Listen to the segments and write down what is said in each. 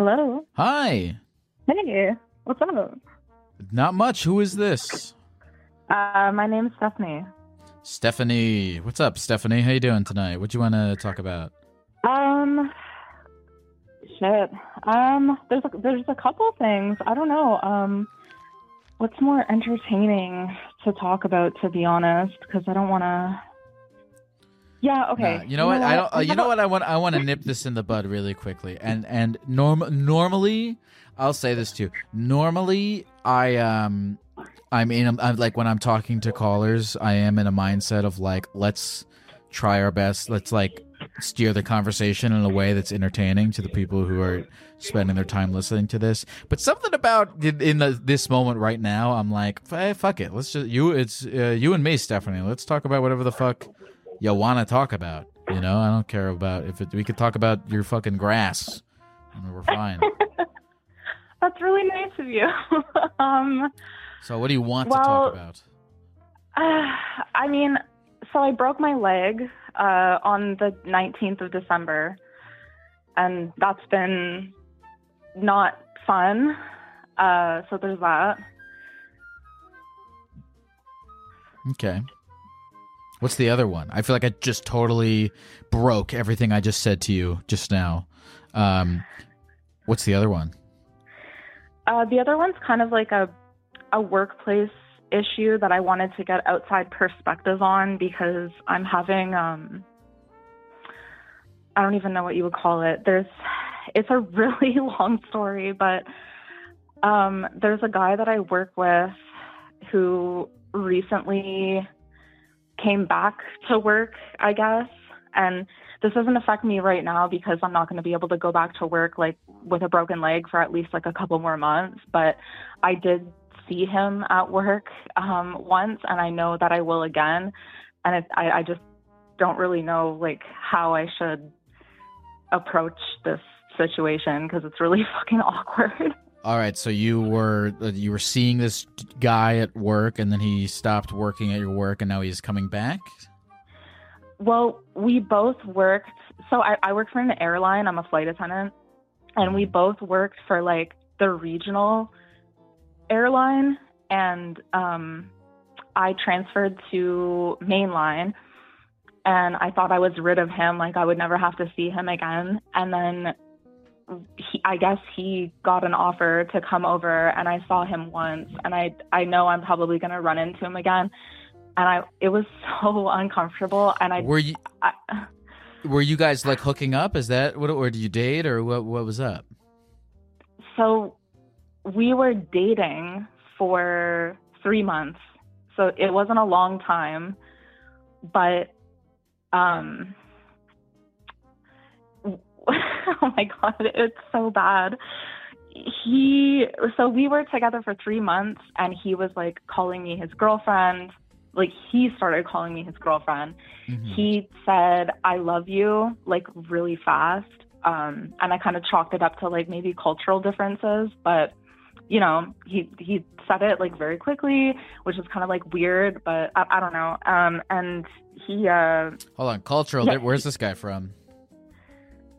Hello. Hi. Hey. What's up? Not much. Who is this? Uh, my name's Stephanie. Stephanie. What's up, Stephanie? How you doing tonight? What do you want to talk about? Um, shit. Um, there's a, there's a couple things. I don't know. Um, what's more entertaining to talk about? To be honest, because I don't want to. Yeah. Okay. Nah, you know what? I don't. Uh, you know what? I want. I want to nip this in the bud really quickly. And and norm normally, I'll say this too. Normally, I um, I'm in. I'm like when I'm talking to callers, I am in a mindset of like, let's try our best. Let's like steer the conversation in a way that's entertaining to the people who are spending their time listening to this. But something about in the, this moment right now, I'm like, hey, fuck it. Let's just you. It's uh, you and me, Stephanie. Let's talk about whatever the fuck you want to talk about. You know, I don't care about if it, we could talk about your fucking grass. I mean, we're fine. That's really nice of you. um, so, what do you want well, to talk about? Uh, I mean, so I broke my leg uh, on the 19th of December, and that's been not fun. Uh, so there's that. Okay. What's the other one? I feel like I just totally broke everything I just said to you just now. Um, what's the other one? Uh, the other one's kind of like a a workplace issue that I wanted to get outside perspective on because I'm having um I don't even know what you would call it. There's it's a really long story, but um there's a guy that I work with who recently came back to work, I guess. And this doesn't affect me right now because I'm not going to be able to go back to work like with a broken leg for at least like a couple more months. But I did see him at work um, once, and I know that I will again. And it, I, I just don't really know like how I should approach this situation because it's really fucking awkward. All right, so you were uh, you were seeing this guy at work, and then he stopped working at your work, and now he's coming back. Well, we both worked. So I, I work for an airline. I'm a flight attendant, and we both worked for like the regional airline, and um, I transferred to mainline. And I thought I was rid of him, like I would never have to see him again. And then he, I guess he got an offer to come over, and I saw him once, and I I know I'm probably gonna run into him again, and I it was so uncomfortable, and I were you I, were you guys like hooking up? Is that what, or did you date, or what what was up? So we were dating for three months, so it wasn't a long time, but um oh my god, it's so bad. He so we were together for 3 months and he was like calling me his girlfriend. Like he started calling me his girlfriend. Mm-hmm. He said I love you like really fast. Um and I kind of chalked it up to like maybe cultural differences, but you know, he he said it like very quickly, which is kind of like weird, but I, I don't know. Um, and he uh, hold on, cultural. Yeah, where's this guy from?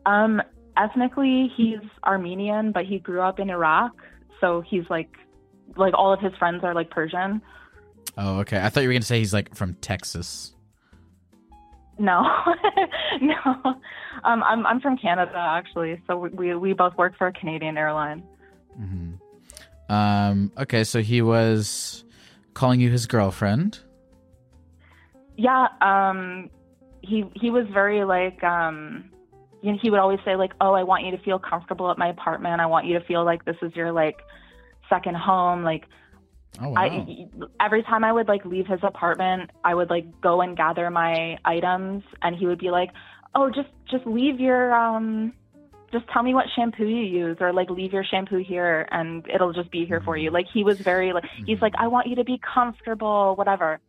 Um, ethnically, he's Armenian, but he grew up in Iraq, so he's like, like all of his friends are like Persian. Oh, okay. I thought you were gonna say he's like from Texas. No, no, um, I'm I'm from Canada actually, so we we, both work for a Canadian airline. Mm-hmm. Um. Okay, so he was calling you his girlfriend. Yeah. Um. He he was very like um. You know, he would always say like, "Oh, I want you to feel comfortable at my apartment. I want you to feel like this is your like second home. Like, Oh wow. I every time I would like leave his apartment, I would like go and gather my items, and he would be like, "Oh, just just leave your um, just tell me what shampoo you use, or like leave your shampoo here, and it'll just be here for you." Like he was very like he's like, "I want you to be comfortable, whatever."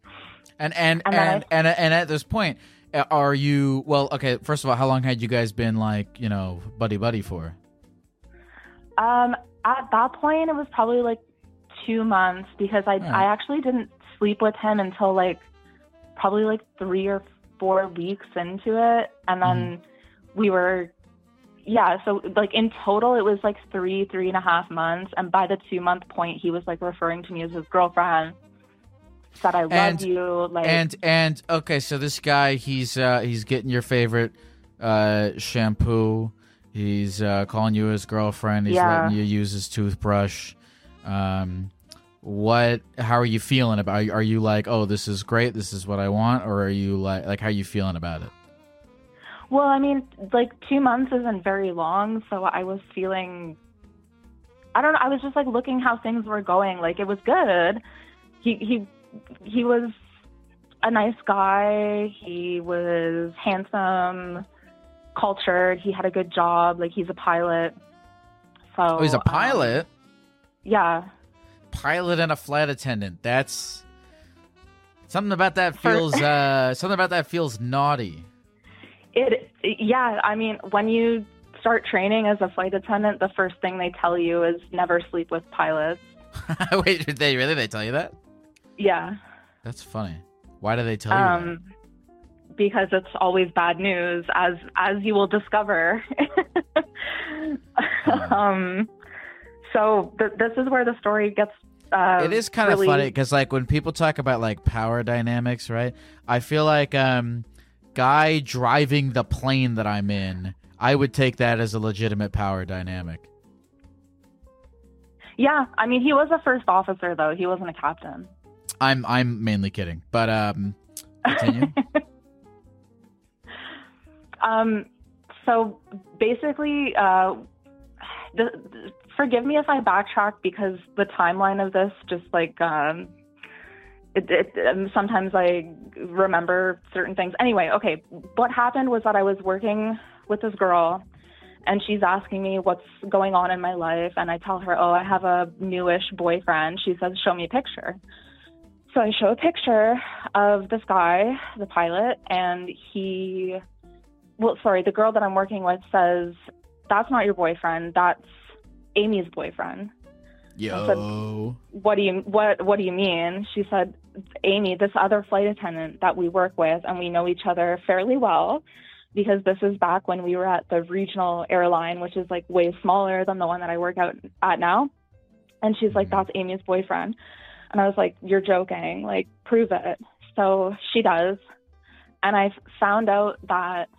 and and and and then and, and, at this point, are you well? Okay, first of all, how long had you guys been like you know buddy buddy for? Um, at that point, it was probably like two months because I Alright. I actually didn't sleep with him until like probably like three or four weeks into it, and then we were yeah. So like in total, it was like three three and a half months, and by the two month point, he was like referring to me as his girlfriend. Said I love And- you, like And and okay, so this guy he's uh he's getting your favorite uh shampoo. He's uh calling you his girlfriend. He's Yeah. letting you use his toothbrush. Um what how are you feeling about are you, are you like, "Oh, this is great. This is what I want," or are you like like how are you feeling about it? Well, I mean, like two months isn't very long, so I was feeling. I don't know. I was just like looking how things were going. Like it was good. He he he was a nice guy. He was handsome, cultured. He had a good job. Like he's a pilot. So Oh, he's a um, pilot. yeah. pilot and a flight attendant. That's something about that feels uh something about that feels naughty. It yeah. I mean, when you start training as a flight attendant, the first thing they tell you is never sleep with pilots. Wait, did they really they tell you that? Yeah. That's funny. Why do they tell you that? um, because it's always bad news, as as you will discover. um, so th- this is where the story gets. Uh, it is kind of really- funny because like when people talk about like power dynamics right i feel like um guy driving the plane that i'm in i would take that as a legitimate power dynamic Yeah, I mean, he was a first officer though. He wasn't a captain. I'm i'm mainly kidding but um continue um, so basically, uh, the, the- forgive me if I backtrack because the timeline of this just like um, it, it, um, sometimes I remember certain things. Anyway, okay, what happened was that I was working with this girl. And she's asking me what's going on in my life, and I tell her, "Oh, I have a newish boyfriend." She says, "Show me a picture." So I show a picture of this guy, the pilot, and he well, sorry, the girl that I'm working with says, that's not your boyfriend. That's Amy's boyfriend. yo What do you what What do you mean? She said, Amy, this other flight attendant that we work with, and we know each other fairly well, because this is back when we were at the regional airline, which is like way smaller than the one that I work out at now. And she's like, Mhm. that's Amy's boyfriend. And I was like, you're joking. Like, prove it. So she does. And I found out that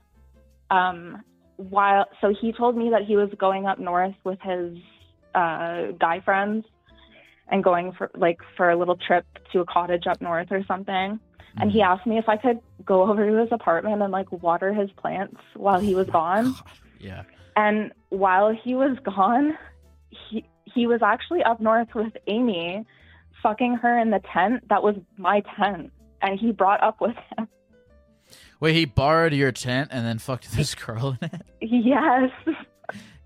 um, while, so he told me that he was going up north with his uh, guy friends and going for like for a little trip to a cottage up north or something. And he asked me if I could go over to his apartment and like water his plants while he was gone. Yeah And while he was gone, he he was actually up north with Amy, fucking her in the tent that was my tent, and he brought up with him. wait he borrowed your tent and then fucked this girl in it Yes.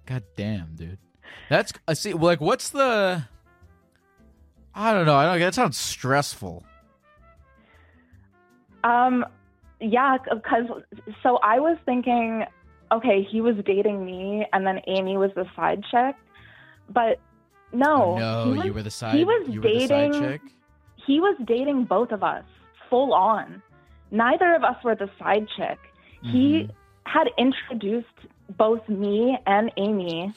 God damn, dude. That's I see. Like, what's the? I don't know. I don't. That sounds stressful. Um, yeah, because so I was thinking, okay, he was dating me, and then Amy was the side chick, but no, no, was, you were the side. he was you were the side dating- chick. he was dating both of us full on. Neither of us were the side chick. He Mhm. had introduced both me and Amy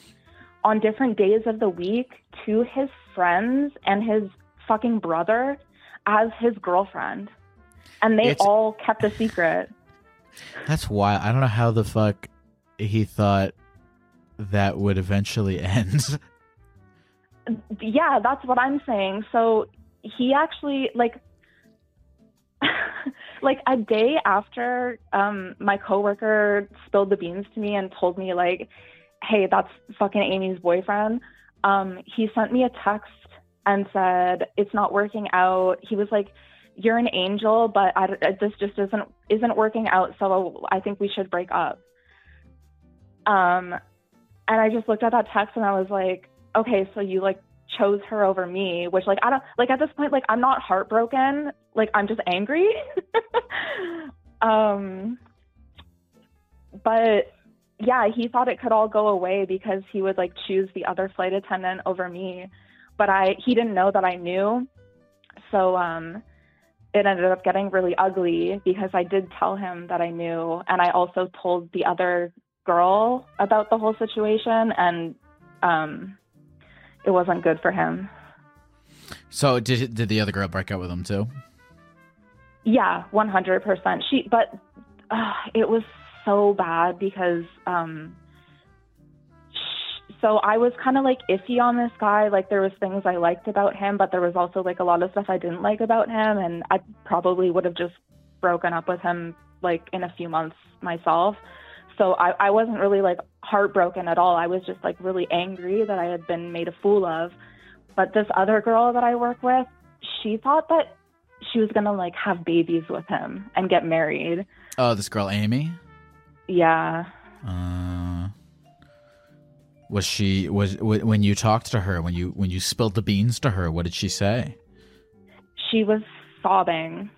on different days of the week to his friends and his fucking brother as his girlfriend. And they It's- all kept a secret. That's why I don't know how the fuck he thought that would eventually end. Yeah, that's what I'm saying. So he actually like like a day after um my coworker spilled the beans to me and told me like hey that's fucking amy's boyfriend um he sent me a text and said it's not working out he was like you're an angel but I, this just isn't isn't working out so i think we should break up um and i just looked at that text and i was like okay so you like chose her over me, which like I don't like at this point like I'm not heartbroken, like I'm just angry. um but yeah, he thought it could all go away because he would like choose the other flight attendant over me. But I he didn't know that I knew. So um it ended up getting really ugly because I did tell him that I knew and I also told the other girl about the whole situation and um it wasn't good for him. So did did the other girl break up with him too? Yeah, one hundred percent. She, but uh, it was so bad because um, so I was kind of like iffy on this guy. Like there was things I liked about him, but there was also like a lot of stuff I didn't like about him, and I probably would have just broken up with him like in a few months myself. So I, I wasn't really like heartbroken at all. I was just like really angry that I had been made a fool of. But this other girl that I work with, she thought that she was gonna like have babies with him and get married. Oh, this girl Amy. Yeah. Uh, was she was when you talked to her when you when you spilled the beans to her? What did she say? She was sobbing.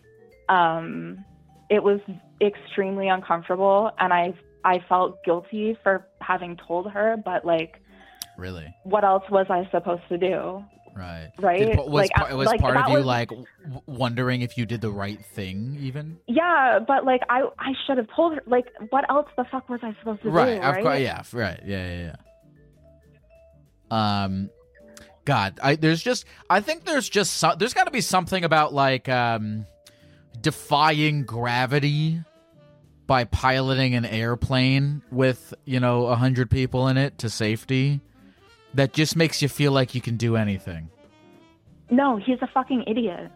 Um, it was extremely uncomfortable, and I I felt guilty for having told her, but like, really, what else was I supposed to do? Right. Right. Did, was like, part, was like, part of you was, like wondering if you did the right thing, even? Yeah, but like I I should have told her. Like, what else the fuck was I supposed to right, do? Right. Of course. Yeah. Right. Yeah. Yeah. Yeah. Um. God, I there's just I think there's just so, there's got to be something about like um defying gravity by piloting an airplane with you know a hundred people in it to safety that just makes you feel like you can do anything. No he's a fucking idiot.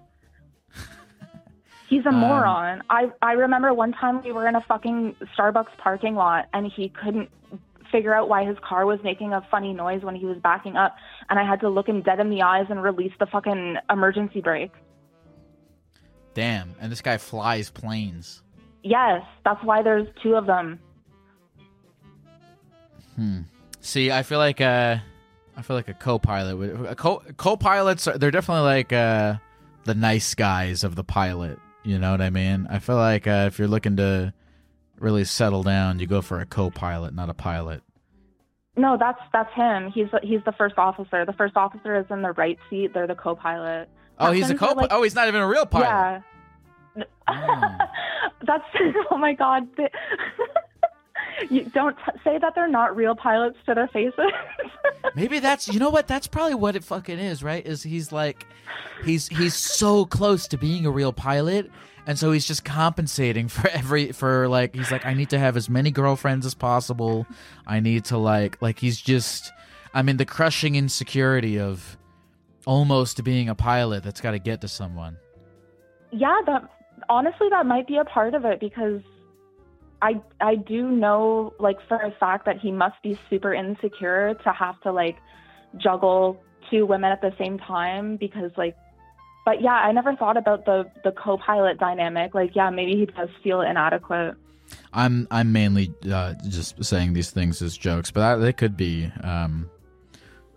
He's a Um, moron. I i remember one time we were in a fucking starbucks parking lot and he couldn't figure out why his car was making a funny noise when he was backing up and i had to look him dead in the eyes and release the fucking emergency brake. Damn. And this guy flies planes Yes, that's why there's two of them. Hmm. See, I feel like uh, I feel like a co-pilot would. A co co-pilots are they're definitely like uh, the nice guys of the pilot. You know what I mean? I feel like uh, if you're looking to really settle down, you go for a co-pilot, not a pilot. No, that's that's him. He's he's the first officer. The first officer is in the right seat. They're the co-pilot. Oh, he's a Captains co. like- oh, he's not even a real pilot. Yeah. Oh. That's oh my god. You don't t- say that they're not real pilots to their faces. Maybe that's you know what that's probably what it fucking is, right? Is he's like he's he's so close to being a real pilot and so he's just compensating for every for like he's like I need to have as many girlfriends as possible. I need to like like he's just I mean the crushing insecurity of almost being a pilot that's got to get to someone. yeah, that honestly that might be a part of it because I I do know like for a fact that he must be super insecure to have to like juggle two women at the same time because like but yeah, I never thought about the the co-pilot dynamic. Like yeah, maybe he does feel inadequate. I'm I'm mainly uh, just saying these things as jokes, but that, they could be um,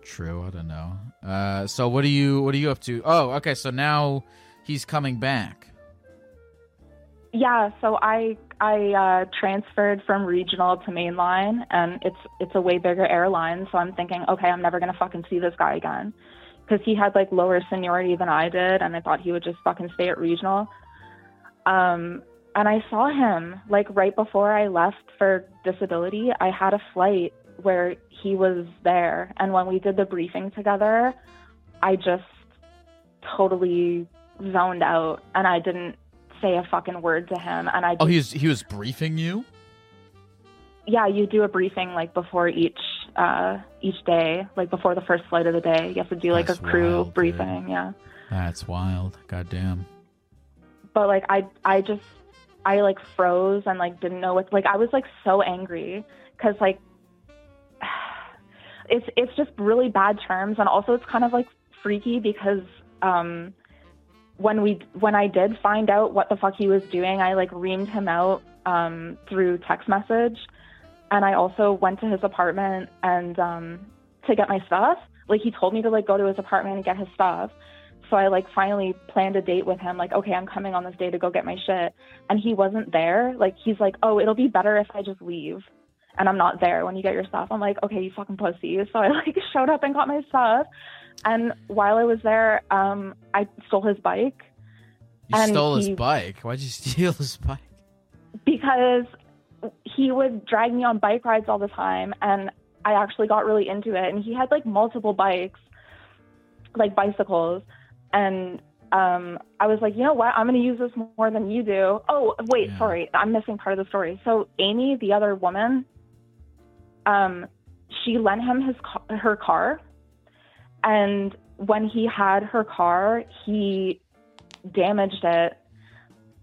true. I don't know. Uh, so what are you what are you up to? Oh, okay. So now he's coming back. Yeah, so I I uh, transferred from regional to mainline, and it's it's a way bigger airline. So I'm thinking, okay, I'm never gonna fucking see this guy again, because he had like lower seniority than I did, and I thought he would just fucking stay at regional. Um, and I saw him like right before I left for disability. I had a flight where he was there, and when we did the briefing together, I just totally zoned out, and I didn't say a fucking word to him. And I Oh, just, he was he was briefing you. yeah, you do a briefing like before each uh each day, like before the first flight of the day. You have to do like That's a crew wild, dude. briefing, yeah. That's wild. Goddamn. But like I I just I like froze and like didn't know what like I was like so angry cuz like it's it's just really bad terms and also it's kind of like freaky because um when we when I did find out what the fuck he was doing, I like reamed him out um through text message and I also went to his apartment and um to get my stuff. Like he told me to like go to his apartment and get his stuff. So I like finally planned a date with him like okay, I'm coming on this day to go get my shit and he wasn't there. Like he's like, "Oh, it'll be better if I just leave." And I'm not there when you get your stuff. I'm like, "Okay, you fucking pussy." So I like showed up and got my stuff. And while I was there, um I stole his bike You stole his bike. Why'd you steal his bike? because he would drag me on bike rides all the time and I actually got really into it and he had like multiple bikes like bicycles and um I was like, "You know what? I'm going to use this more than you do." Oh, wait, Yeah. sorry. I'm missing part of the story. So Amy, the other woman, um she lent him his her car and when he had her car, he damaged it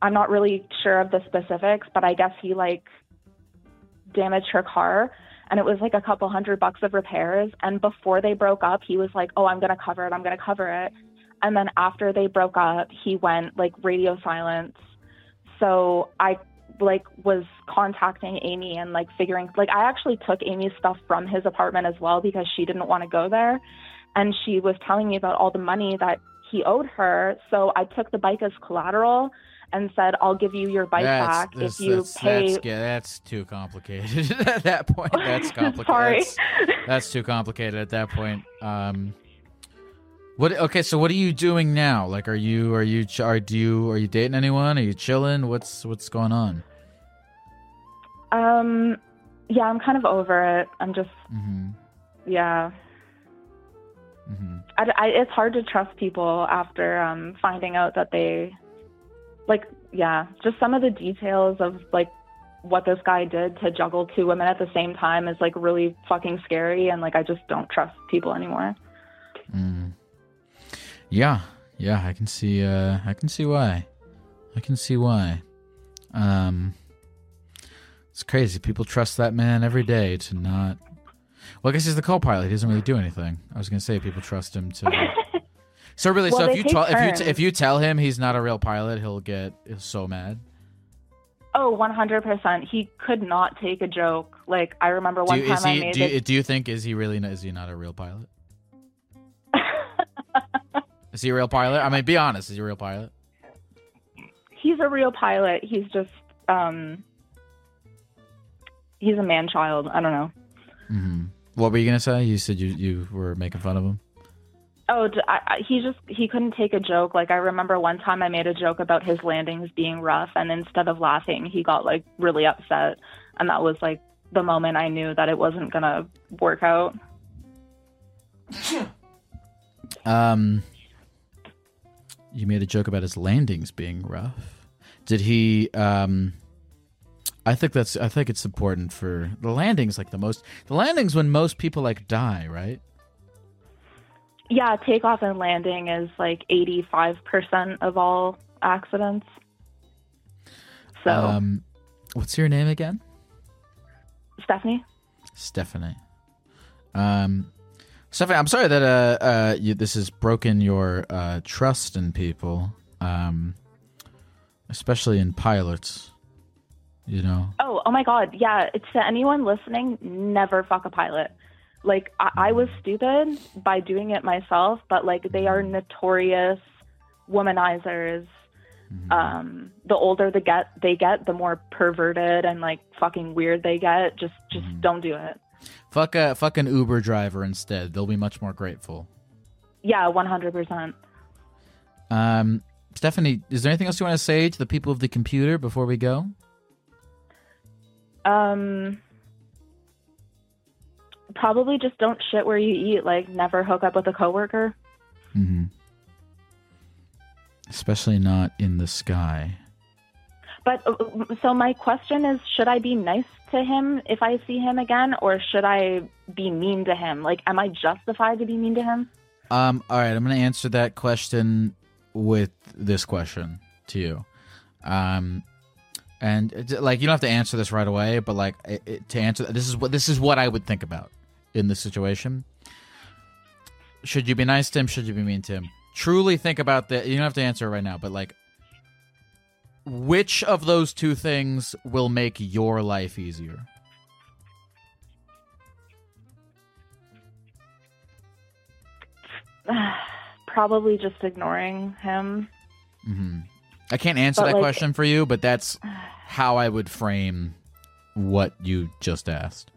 I'm not really sure of the specifics, but I guess he like damaged her car and it was like a couple hundred bucks of repairs. And before they broke up, he was like, Oh, I'm going to cover it. I'm going to cover it. And then after they broke up, he went like radio silence. So I like was contacting Amy and like figuring like I actually took Amy's stuff from his apartment as well because she didn't want to go there. And she was telling me about all the money that he owed her. So I took the bike as collateral and said, I'll give you your bike that's, back if you that's, pay. That's, yeah, that's too complicated at that point. That's complicated. Sorry. That's, that's too complicated at that point. Um, what? Okay, so what are you doing now? Like, are you are you are do you are you dating anyone? Are you chilling? What's what's going on? Um, yeah, I'm kind of over it. I'm just, Mm-hmm. yeah. Mm-hmm. I, I, it's hard to trust people after um, finding out that they, like, yeah, just some of the details of like what this guy did to juggle two women at the same time is like really fucking scary, and like I just don't trust people anymore. Mm. Yeah, yeah, I can see. Uh, I can see why. I can see why. Um, it's crazy. People trust that man every day to not. Well, I guess he's the co-pilot. He doesn't really do anything. I was gonna say people trust him to. so really, Well, so if you tell if you t- if you tell him he's not a real pilot, he'll get so mad. Oh, 100%. He could not take a joke. Like I remember Do one you, time is I made Do it. do you think is he really? Not, is he not a real pilot? Is he a real pilot? I mean, be honest. Is he a real pilot? he's a real pilot. He's just um he's a man child. I don't know. hmm What were you gonna say? You said you you were making fun of him. Oh, I he just he couldn't take a joke. Like I remember one time I made a joke about his landings being rough, and instead of laughing, he got like really upset, and that was like the moment I knew that it wasn't gonna work out. Um, you made a joke about his landings being rough. Did he? Um, I think that's. I think it's important for the landings. Like the most, the landings when most people like die, right? Yeah, takeoff and landing is like eighty five percent of all accidents. So Um, what's your name again? Stephanie. Stephanie. Um, Stephanie, I'm sorry that uh, uh, you, this has broken your uh, trust in people, um, especially in pilots. You know. Oh, oh my God. Yeah. It's to anyone listening, never fuck a pilot. Like, I, I was stupid by doing it myself, but like, they are notorious womanizers. Mhm. Um, the older they get, they get, the more perverted and like fucking weird they get. Just, just Mhm. don't do it. Fuck a fuck an Uber driver instead. They'll be much more grateful. Yeah, 100%. Um, Stephanie, is there anything else you want to say to the people of the computer before we go? Um, probably just don't shit where you eat. Like, never hook up with a coworker. Mm-hmm. Especially not in the sky. but uh, so my question is should I be nice to him if I see him again or should I be mean to him? Like am I justified to be mean to him? Um all right, I'm going to answer that question with this question to you. Um and it- like you don't have to answer this right away, but like it, it- to answer this is what this is what I would think about in this situation. Should you be nice to him? Should you be mean to him? Truly think about that. You don't have to answer it right now, but like, which of those two things will make your life easier? Probably just ignoring him. hmm I can't answer But, that like- question for you, but that's how I would frame what you just asked.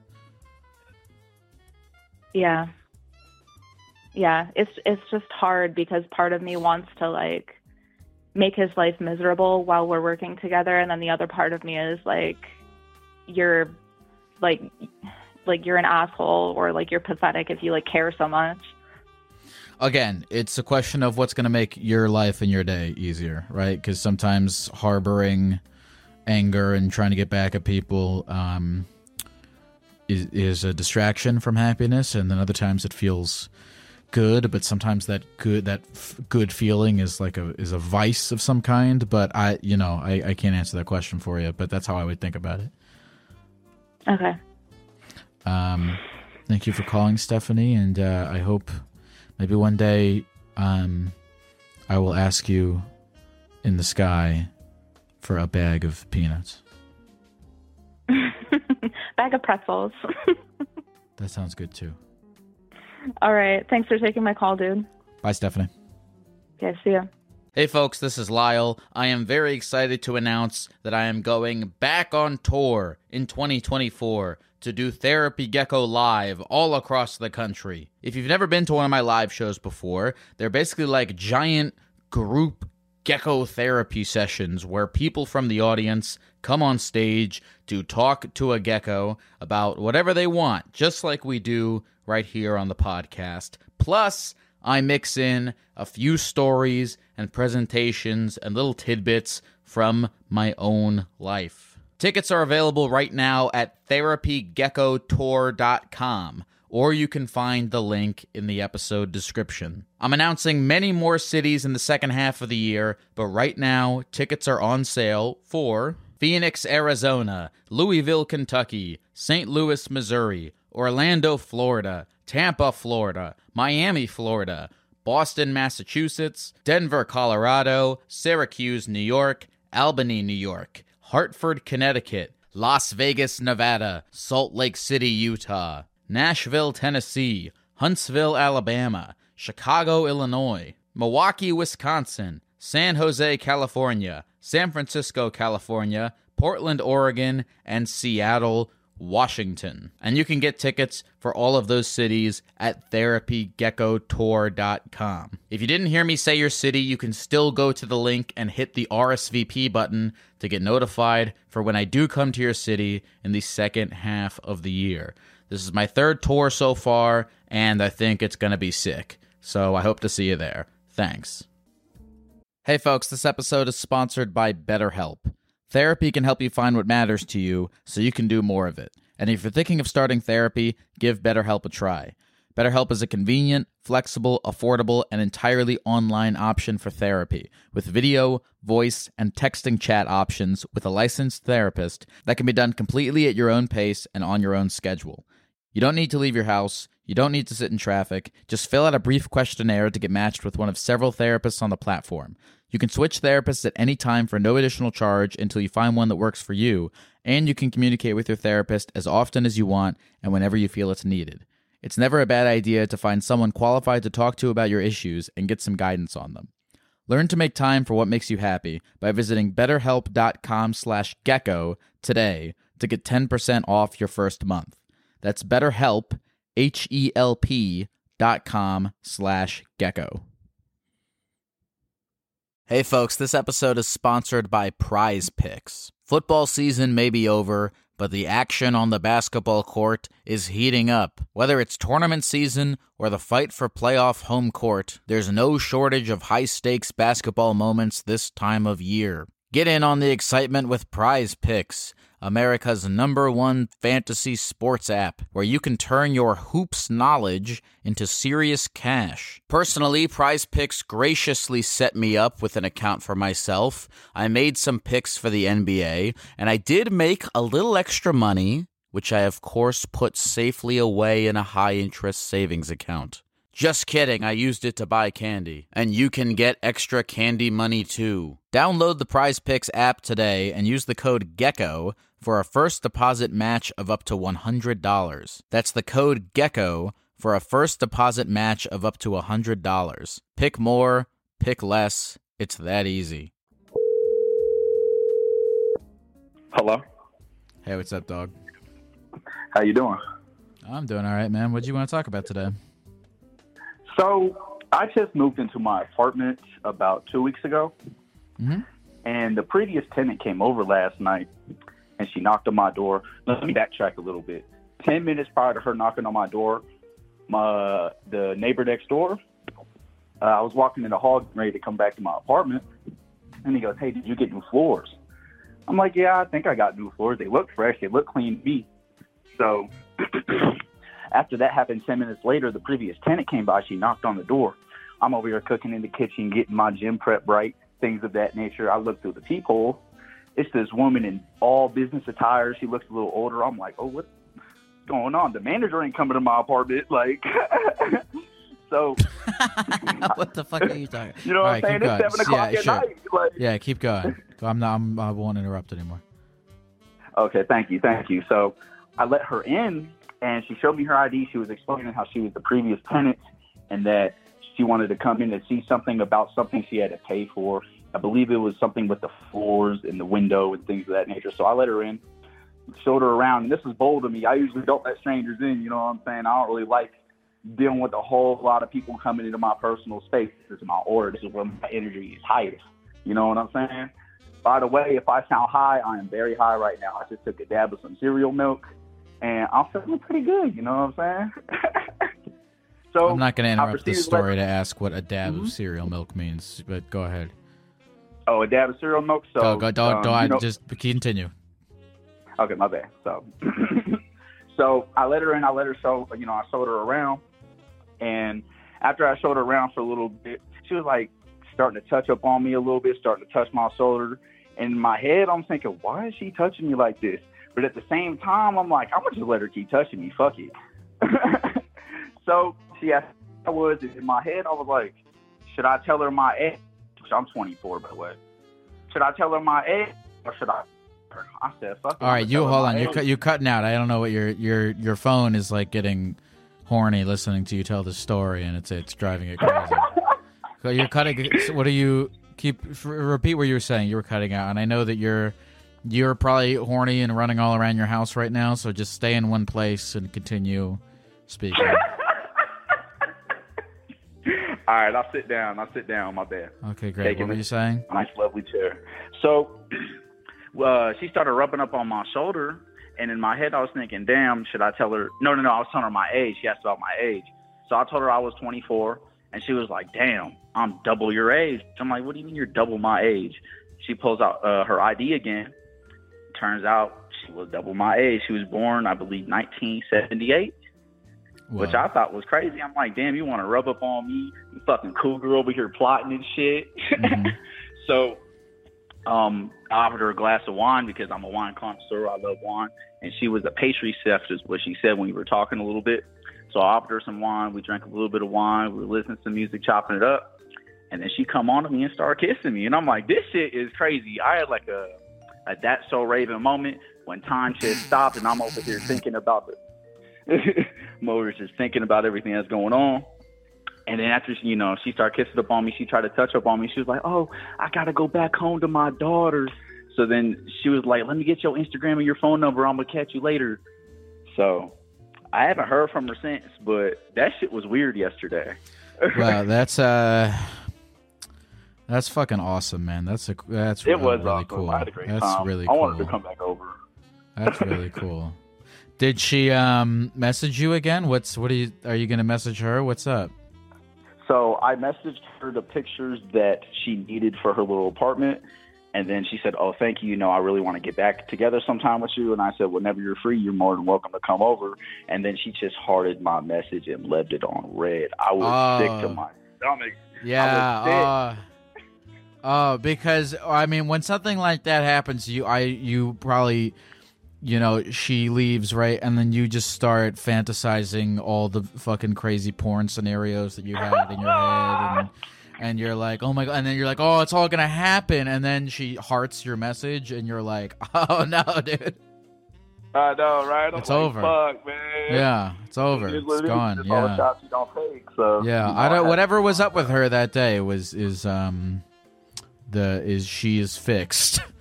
Yeah. Yeah, it's it's just hard because part of me wants to like make his life miserable while we're working together and then the other part of me is like you're like like you're an asshole or like you're pathetic if you like care so much. Again, it's a question of what's going to make your life and your day easier, right? Because sometimes harboring anger and trying to get back at people um, is, is a distraction from happiness, and then other times it feels good, but sometimes that good that f- good feeling is like a is a vice of some kind. But I, you know, I, I can't answer that question for you, but that's how I would think about it. Okay. Um, thank you for calling, Stephanie, and uh, I hope maybe one day um, I will ask you in the sky for a bag of peanuts. Bag of pretzels. That sounds good too. All right. Thanks for taking my call, dude. Bye, Stephanie. Okay, see ya. Hey folks, this is Lyle. I am very excited to announce that I am going back on tour in 2024 to do Therapy Gecko live all across the country. If you've never been to one of my live shows before, they're basically like giant group gecko therapy sessions where people from the audience come on stage to talk to a gecko about whatever they want, just like we do right here on the podcast. Plus, I mix in a few stories and presentations and little tidbits from my own life. Tickets are available right now at therapygeckotour.com, or you can find the link in the episode description. I'm announcing many more cities in the second half of the year, but right now, tickets are on sale for Phoenix, Arizona, Louisville, Kentucky, St. Louis, Missouri, Orlando, Florida, Tampa, Florida, Miami, Florida, Boston, Massachusetts, Denver, Colorado, Syracuse, New York, Albany, New York, Hartford, Connecticut, Las Vegas, Nevada, Salt Lake City, Utah, Nashville, Tennessee, Huntsville, Alabama, Chicago, Illinois, Milwaukee, Wisconsin, San Jose, California, San Francisco, California, Portland, Oregon, and Seattle, Washington. And you can get tickets for all of those cities at therapygeckotour.com. If you didn't hear me say your city, you can still go to the link and hit the RSVP button to get notified for when I do come to your city in the second half of the year. This is my third tour so far, and I think it's going to be sick. So I hope to see you there. Thanks. Hey, folks, this episode is sponsored by BetterHelp. Therapy can help you find what matters to you so you can do more of it. And if you're thinking of starting therapy, give BetterHelp a try. BetterHelp is a convenient, flexible, affordable, and entirely online option for therapy with video, voice, and texting chat options with a licensed therapist that can be done completely at your own pace and on your own schedule. You don't need to leave your house. You don't need to sit in traffic. Just fill out a brief questionnaire to get matched with one of several therapists on the platform. You can switch therapists at any time for no additional charge until you find one that works for you, and you can communicate with your therapist as often as you want and whenever you feel it's needed. It's never a bad idea to find someone qualified to talk to about your issues and get some guidance on them. Learn to make time for what makes you happy by visiting betterhelp.com slash gecko today to get 10% off your first month. That's betterhelp, H-E-L-P dot com slash gecko. Hey folks, this episode is sponsored by Prize Picks. Football season may be over, but the action on the basketball court is heating up. Whether it's tournament season or the fight for playoff home court, there's no shortage of high stakes basketball moments this time of year. Get in on the excitement with Prize Picks, America's number one fantasy sports app, where you can turn your hoops knowledge into serious cash. Personally, Prize Picks graciously set me up with an account for myself. I made some picks for the NBA, and I did make a little extra money, which I, of course, put safely away in a high interest savings account. Just kidding, I used it to buy candy. And you can get extra candy money too. Download the Prize Picks app today and use the code GECKO for a first deposit match of up to $100. That's the code GECKO for a first deposit match of up to $100. Pick more, pick less. It's that easy. Hello. Hey, what's up, dog? How you doing? I'm doing all right, man. What do you want to talk about today? So I just moved into my apartment about two weeks ago, Mhm. and the previous tenant came over last night, and she knocked on my door. Let me backtrack a little bit. Ten minutes prior to her knocking on my door, my the neighbor next door, uh, I was walking in the hall, getting ready to come back to my apartment, and he goes, "Hey, did you get new floors?" I'm like, "Yeah, I think I got new floors. They look fresh. They look clean to me." So after that happened 10 minutes later, the previous tenant came by. She knocked on the door. I'm over here cooking in the kitchen, getting my gym prep right, things of that nature. I look through the peephole. It's this woman in all business attire. She looks a little older. I'm like, oh, what's going on? The manager ain't coming to my apartment. Like, so, what the fuck are you talking? you know All what right, I'm saying? It's going. 7 o'clock yeah, at sure. night. Like, Yeah, keep going. I'm not. I'm, I won't interrupt anymore. Okay, thank you, thank you. So I let her in, and she showed me her ID. She was explaining how she was the previous tenant, and that she wanted to come in and see something about something she had to pay for. I believe it was something with the floors and the window and things of that nature. So I let her in, showed her around, and this was bold of me. I usually don't let strangers in. You know what I'm saying? I don't really like dealing with a whole lot of people coming into my personal space. This is my aura. This is where my energy is highest. You know what I'm saying? By the way, if I sound high, I am very high right now. I just took a dab of some cereal milk, and I'm feeling pretty good. You know what I'm saying? so I'm not going to interrupt the story to ask what a dab Mhm. of cereal milk means, but go ahead. Oh, a dab of cereal milk. So go, go, don't, um, don't, you know- just continue. Okay, my bad. So, so I let her in. I let her show. You know, I showed her around, and after I showed her around for a little bit, she was like starting to touch up on me a little bit, starting to touch my shoulder. And in my head, I'm thinking, why is she touching me like this? But at the same time, I'm like, I'm gonna just let her keep touching me. Fuck it. so she asked, I was in my head. I was like, should I tell her my age? I'm 24, by the way. Should I tell her my age, or should I? I said, fuck it. All right, you hold on. You're cut, you're cutting out. I don't know what your your your phone is like getting horny listening to you tell the story, and it's it's driving it crazy. so you're cutting. What are you keep repeat what you were saying? You were cutting out, and I know that you're you're probably horny and running all around your house right now. So just stay in one place and continue speaking. All right, I'll sit down. I'll sit down. My bad. Okay, great. Taking What were you saying? Nice, lovely chair. So, uh, she started rubbing up on my shoulder, and in my head, I was thinking, "Damn, should I tell her?" No, no, no. I was telling her my age. She asked about my age, so I told her I was 24, and she was like, "Damn, I'm double your age." I'm like, "What do you mean you're double my age?" She pulls out uh, her ID again. Turns out she was double my age. She was born, I believe, 1978 which I thought was crazy. I'm like, damn, you want to rub up on me? You fucking cougar over here plotting and shit. Mhm. so, um, I offered her a glass of wine because I'm a wine connoisseur. I love wine, and she was a pastry chef, is what she said when we were talking a little bit. So I offered her some wine. We drank a little bit of wine. We were listening to some music, chopping it up, and then she come on to me and start kissing me, and I'm like, this shit is crazy. I had like a a That's So Raven moment when time just stopped, and I'm over here thinking about the here just thinking about everything that's going on. And then after you know, she started kissing up on me, she tried to touch up on me. She was like, "Oh, I gotta go back home to my daughters." So then she was like, "Let me get your Instagram and your phone number. I'm gonna catch you later." So I haven't heard from her since, but that shit was weird yesterday. wow, that's uh, that's fucking awesome, man. That's a that's it was really awesome. cool. I had a great that's time. really I cool. wanted to come back over. That's really cool. Did she um message you again? What's what are you are you gonna message her? What's up? So I messaged her the pictures that she needed for her little apartment, And then she said, "Oh, thank you. You know, I really want to get back together sometime with you." And I said, "Whenever you're free, you're more than welcome to come over." And then she just hearted my message and left it on read. I was Oh. sick to my stomach. Yeah. Uh, oh, because I mean, when something like that happens, you, I, you probably, you know, she leaves right, and then you just start fantasizing all the fucking crazy porn scenarios that you had in your head, and and you're like, oh my god, and then you're like, oh, it's all gonna happen, and then she hearts your message, and you're like, oh no, dude, I know, right? I'm It's like, over. Fuck, man. yeah, it's over, it's what it is. gone, It's the yeah. don't take. So Yeah, I don't. Whatever was up with her that day was is um, the is she is fixed.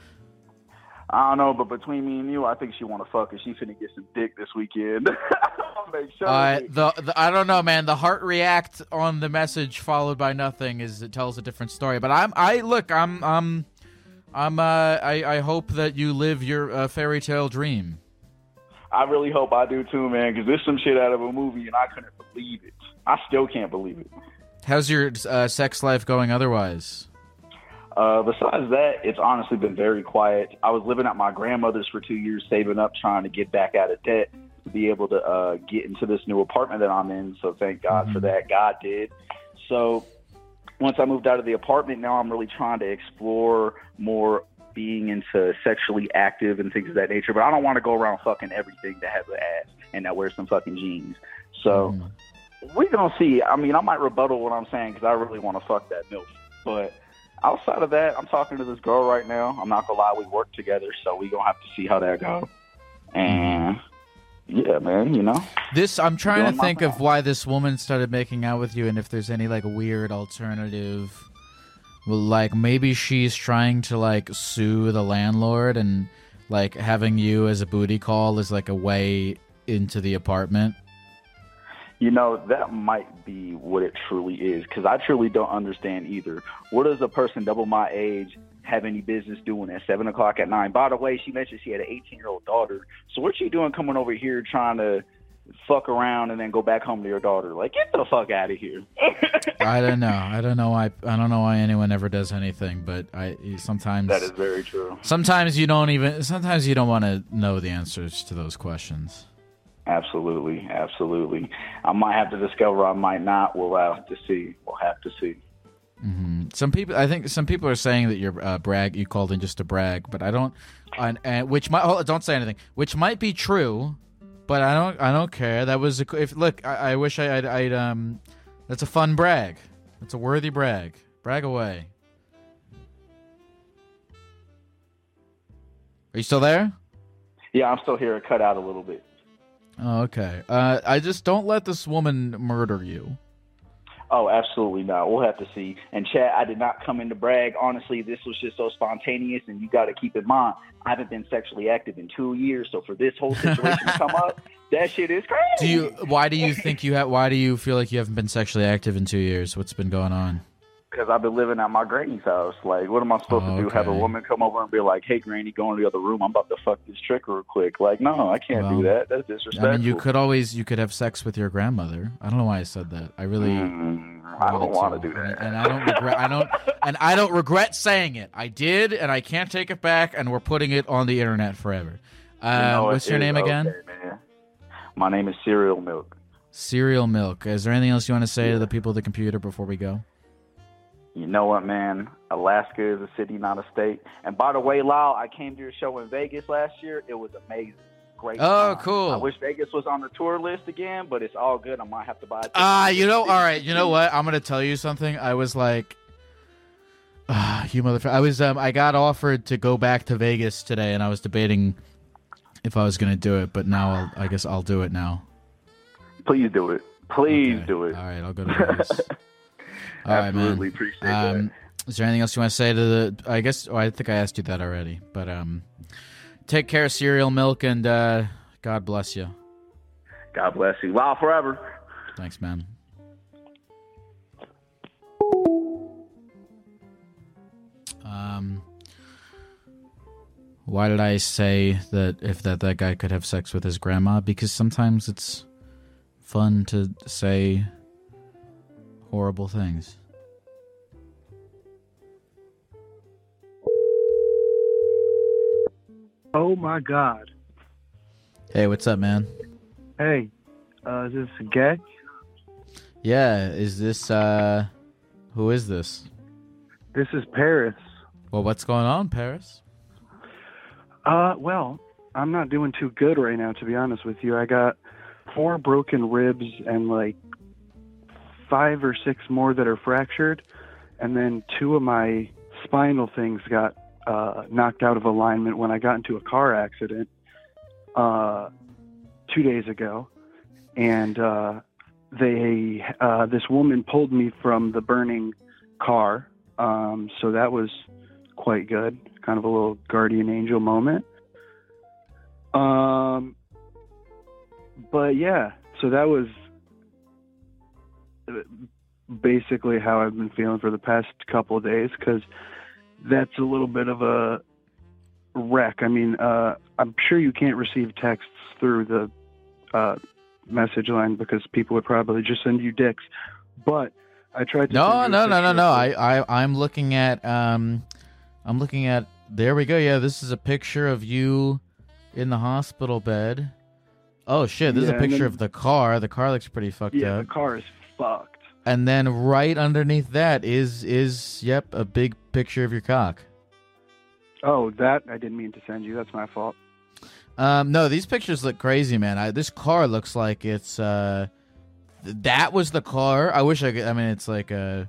I don't know, but between me and you, I think she want to fuck, and she finna get some dick this weekend. Sure. Uh, the, the I don't know, man. The heart react on the message followed by nothing is it tells a different story. But I'm I look I'm I'm I'm uh I I hope that you live your uh, fairy tale dream. I really hope I do too, man, because this some shit out of a movie, and I couldn't believe it. I still can't believe it. How's your uh, sex life going otherwise? Uh, besides that, it's honestly been very quiet. I was living at my grandmother's for two years, saving up, trying to get back out of debt to be able to uh, get into this new apartment that I'm in. So thank God for Mhm. that. God did. So once I moved out of the apartment, now I'm really trying to explore more being into sexually active and things of that nature. But I don't want to go around fucking everything that has an ass and that wears some fucking jeans. So Mhm. we gonna see. I mean, I might rebuttal what I'm saying because I really want to fuck that milf. But outside of that, I'm talking to this girl right now. I'm not gonna lie, we work together, so we gonna have to see how that goes. And yeah, man, you know, This I'm trying to think of why this woman started making out with you, and if there's any like weird alternative. Like maybe she's trying to like sue the landlord, and like having you as a booty call is like a way into the apartment. You know that might be what it truly is because I truly don't understand either. What does a person double my age have any business doing at seven o'clock at night? By the way, she mentioned she had an 18 year old daughter. So what's she doing coming over here trying to fuck around and then go back home to your daughter? Like, get the fuck out of here. I don't know. I don't know why. I don't know why anyone ever does anything, but I sometimes That is very true. sometimes you don't even sometimes you don't want to know the answers to those questions. Absolutely, absolutely. I might have to discover. I might not. We'll have to see. We'll have to see. hmm Some people, I think, some people are saying that you're uh, brag. You called in just to brag, but I don't. And, and which might hold, don't say anything. Which might be true, but I don't. I don't care. That was a, if look. I, I wish I, I'd, I'd. Um, that's a fun brag. That's a worthy brag. Brag away. Are you still there? Yeah, I'm still here. It cut out a little bit. Oh, okay. Uh, I just don't let this woman murder you. Oh, absolutely not. We'll have to see. And Chad, I did not come in to brag. Honestly, this was just so spontaneous, and you got to keep in mind, I haven't been sexually active in two years. So for this whole situation to come up, that shit is crazy. Do you? Why do you think you have? Why do you feel like you haven't been sexually active in two years? What's been going on? Because I've been living at my granny's house. Like, what am I supposed Oh, to do? Have a woman come over and be like, "Hey, granny, go in the other room. I'm about to fuck this trick real quick." Like, no, I can't do that. That's disrespectful. I mean, you could always you could have sex with your grandmother. I don't know why I said that. I really. Mm, I don't want to do And- that. and I don't regret. I don't, and I don't regret saying it. I did, and I can't take it back. And we're putting it on the internet forever. Uh, You know, what's your name again? okay, man. My name is Cereal Milk. Cereal Milk. Is there anything else you want to say to the people at the computer before we go? You know what, man? Alaska is a city, not a state. And by the way, Lyle, I came to your show in Vegas last year. It was amazing. Great. Oh, time. cool. I wish Vegas was on the tour list again, but it's all good. I might have to buy. Ah, you know, all right. You know what? I'm gonna tell you something. I was like, ah, you motherfucker. I was, um, I got offered to go back to Vegas today, and I was debating if I was gonna do it, but now I'll, I guess I'll do it now. Please do it. Please Okay. do it. All right, I'll go to Vegas. All right, man. Absolutely appreciate Um, is there anything else you want to say to the? I guess oh, I think I asked you that already, but um, take care, cereal milk, and uh, God bless you. God bless you. Wow, forever. Thanks, man. Um, why did I say that if that that guy could have sex with his grandma? Because sometimes it's fun to say horrible things. Oh my God. Hey, what's up, man? Hey, uh, is this Gek? Yeah, is this uh who is this? This is Paris. Well, what's going on, Paris? Uh, well, I'm not doing too good right now, to be honest with you. I got four broken ribs and like five or six more that are fractured, and then two of my spinal things got uh, knocked out of alignment when I got into a car accident uh, two days ago, and uh, they uh, this woman pulled me from the burning car, um, so that was quite good, kind of a little guardian angel moment. Um, but yeah, so that was basically how I've been feeling for the past couple of days because that's a little bit of a wreck. I mean, uh, I'm sure you can't receive texts through the uh, message line because people would probably just send you dicks. But I tried to. No, no, no, no, no. I, I, I'm looking at, um, I'm looking at. There we go. Yeah, this is a picture of you in the hospital bed. Oh shit! This is a picture then- of the car. The car looks pretty fucked yeah, up. Yeah, the car is fucked. And then right underneath that is is yep a big picture of your cock. Oh, that I didn't mean to send you. That's my fault. Um, no, these pictures look crazy, man. I, this car looks like it's uh, th- that was the car. I wish I could. I mean, it's like uh,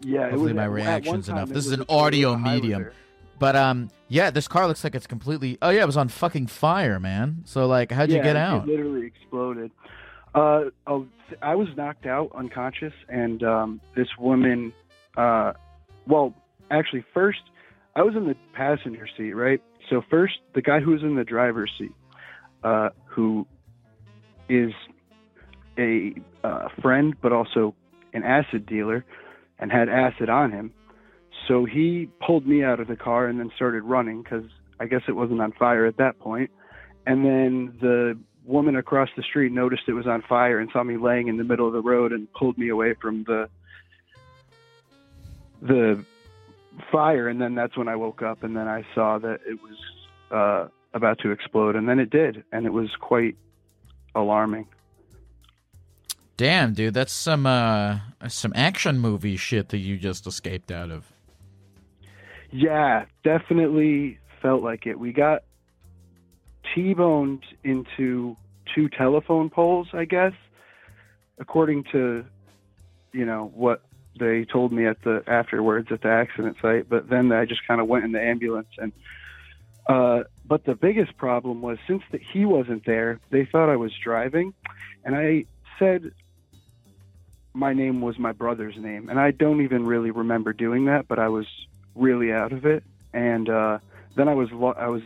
Yeah, Hopefully was my at- at one reaction's enough. This is an audio medium. But um, yeah, this car looks like it's completely. Oh yeah, it was on fucking fire, man. So like, how'd you yeah, get it out? literally exploded. Uh, I was knocked out unconscious, and um, this woman, uh, well, actually, first I was in the passenger seat, right? So first, the guy who was in the driver's seat, uh, who is a uh, friend but also an acid dealer, and had acid on him. So he pulled me out of the car and then started running because I guess it wasn't on fire at that point. And then the woman across the street noticed it was on fire and saw me laying in the middle of the road and pulled me away from the the fire. And then that's when I woke up and then I saw that it was uh, about to explode. And then it did, and it was quite alarming. Damn, dude, that's some uh, some action movie shit that you just escaped out of. Yeah, definitely felt like it. We got T-boned into two telephone poles, I guess, according to you know what they told me at the afterwards at the accident site. But then I just kind of went in the ambulance and. Uh, but the biggest problem was since that he wasn't there, they thought I was driving, and I said my name was my brother's name, and I don't even really remember doing that, but I was really out of it. And uh, then I was lo- I was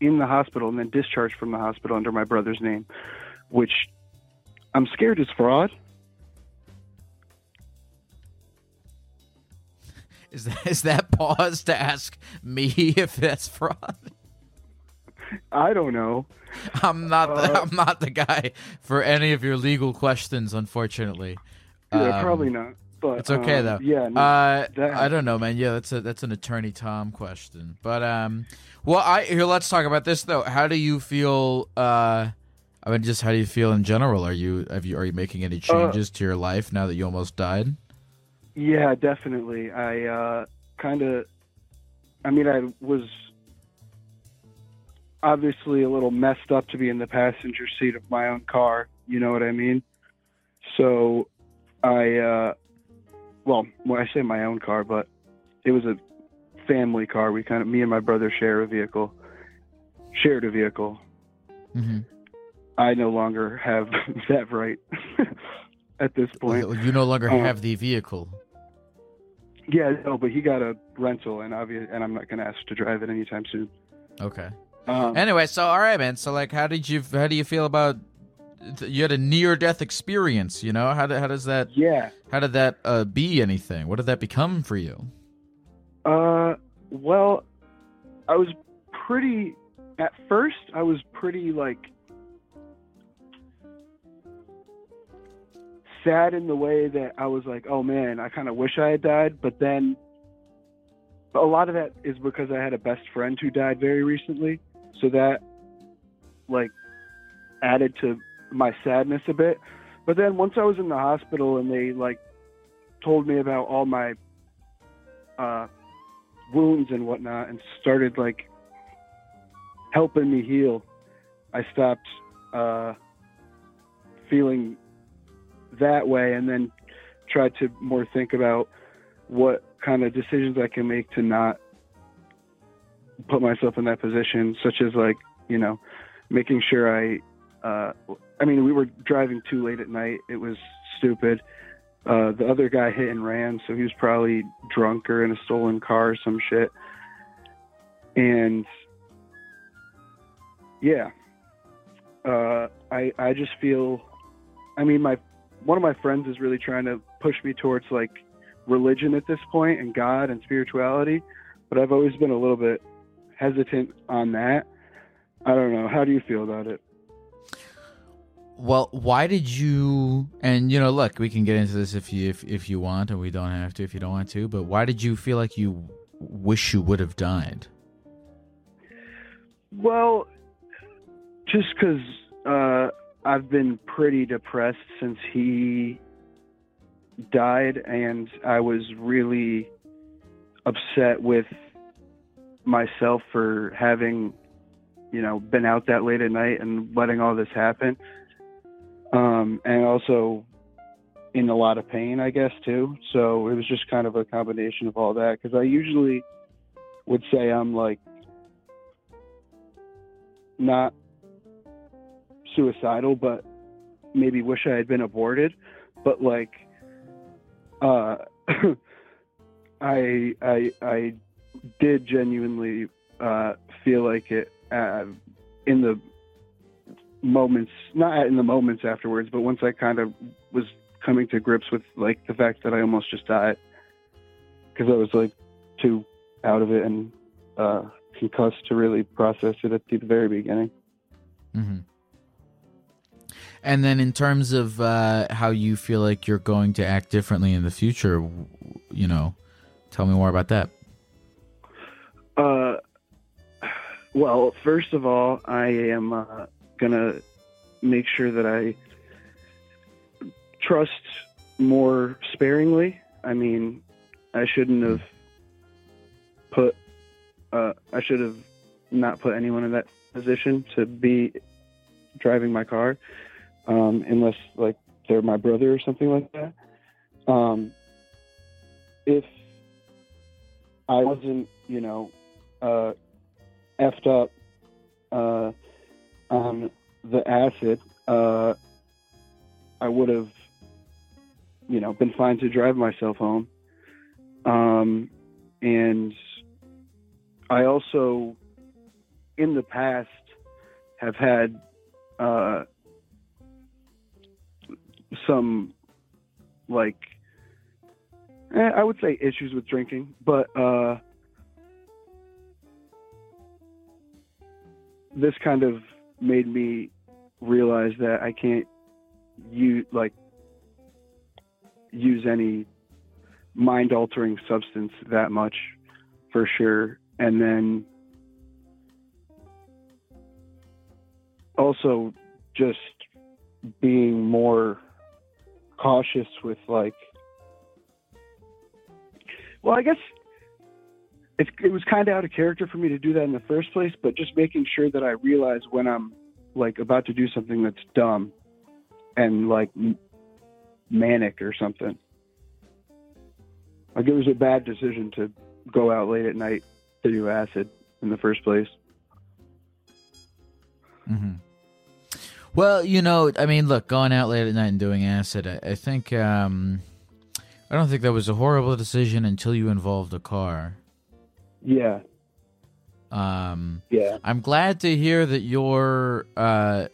in the hospital and then discharged from the hospital under my brother's name, which I'm scared is fraud. Is that, is that pause to ask me if that's fraud? I don't know. I'm not the, Uh, I'm not the guy for any of your legal questions, unfortunately. Yeah, Um, probably not. But It's okay um, though. Yeah. no, Uh, that- I don't know, man. Yeah, that's a that's an attorney Tom question. But um, well, I here. Let's talk about this though. How do you feel? Uh, I mean, just how do you feel in general? Are you have you are you making any changes to your life now that you almost died? Yeah, definitely. I uh, kind of, I mean, I was obviously a little messed up to be in the passenger seat of my own car. You know what I mean? So I, uh, well, when I say my own car, but it was a family car. We kind of, me and my brother share a vehicle, shared a vehicle. Mm-hmm. I no longer have that right at this point. You no longer Uh, have the vehicle. Yeah, no, but he got a rental, and obvious, and I'm not going to ask to drive it anytime soon. Okay. Um, Anyway, so all right, man. So like, how did you? How do you feel about? You had a near death experience. You know how? do- How does that? yeah, How did that uh, be anything? What did that become for you? uh, well, I was pretty. At first, I was pretty like sad in the way that I was like, oh man, I kind of wish I had died. But then, a lot of that is because I had a best friend who died very recently, so that like added to my sadness a bit. But then once I was in the hospital and they like told me about all my uh, wounds and whatnot and started like helping me heal, I stopped uh, feeling that way and then tried to more think about what kind of decisions I can make to not put myself in that position, such as like, you know, making sure I, uh, I mean, we were driving too late at night. It was stupid. Uh, the other guy hit and ran, so he was probably drunk or in a stolen car or some shit. And yeah, uh, I I just feel, I mean, my one of my friends is really trying to push me towards like religion at this point and God and spirituality, but I've always been a little bit hesitant on that. I don't know. How do you feel about it? Well, why did you? And you know, look, we can get into this if you if if you want, and we don't have to if you don't want to. But why did you feel like you wish you would have died? Well, just because uh, I've been pretty depressed since he died, and I was really upset with myself for having, you know, been out that late at night and letting all this happen. Um, and also in a lot of pain, I guess, too. So it was just kind of a combination of all that. Because I usually would say I'm like not suicidal, but maybe wish I had been aborted. But like, uh, I I I did genuinely uh, feel like it uh, in the moments, not in the moments afterwards, but once I kind of was coming to grips with like the fact that I almost just died because I was like too out of it and uh, concussed to really process it at the very beginning. Mm-hmm. And then, in terms of uh, how you feel like you're going to act differently in the future, you know, tell me more about that. Uh, well, first of all, I am uh, gonna make sure that I trust more sparingly. I mean, I shouldn't have put. Uh, I should have not put anyone in that position to be driving my car, um, unless like they're my brother or something like that. Um, if I wasn't, you know, uh, effed up uh, on the acid, uh, I would have, you know, been fine to drive myself home. Um, and I also, in the past, have had uh, some, like, eh, I would say issues with drinking, but uh, this kind of made me realize that I can't use like use any mind altering substance that much for sure. And then also just being more cautious with like well i guess it, it was kind of out of character for me to do that in the first place, but just making sure that I realize when I'm like about to do something that's dumb and like manic or something. Like it was a bad decision to go out late at night to do acid in the first place. Mm-hmm. Well, you know, I mean, look, going out late at night and doing acid, I, I think, um, I don't think that was a horrible decision until you involved a car. Yeah. Um, yeah. I'm glad to hear that you're uh,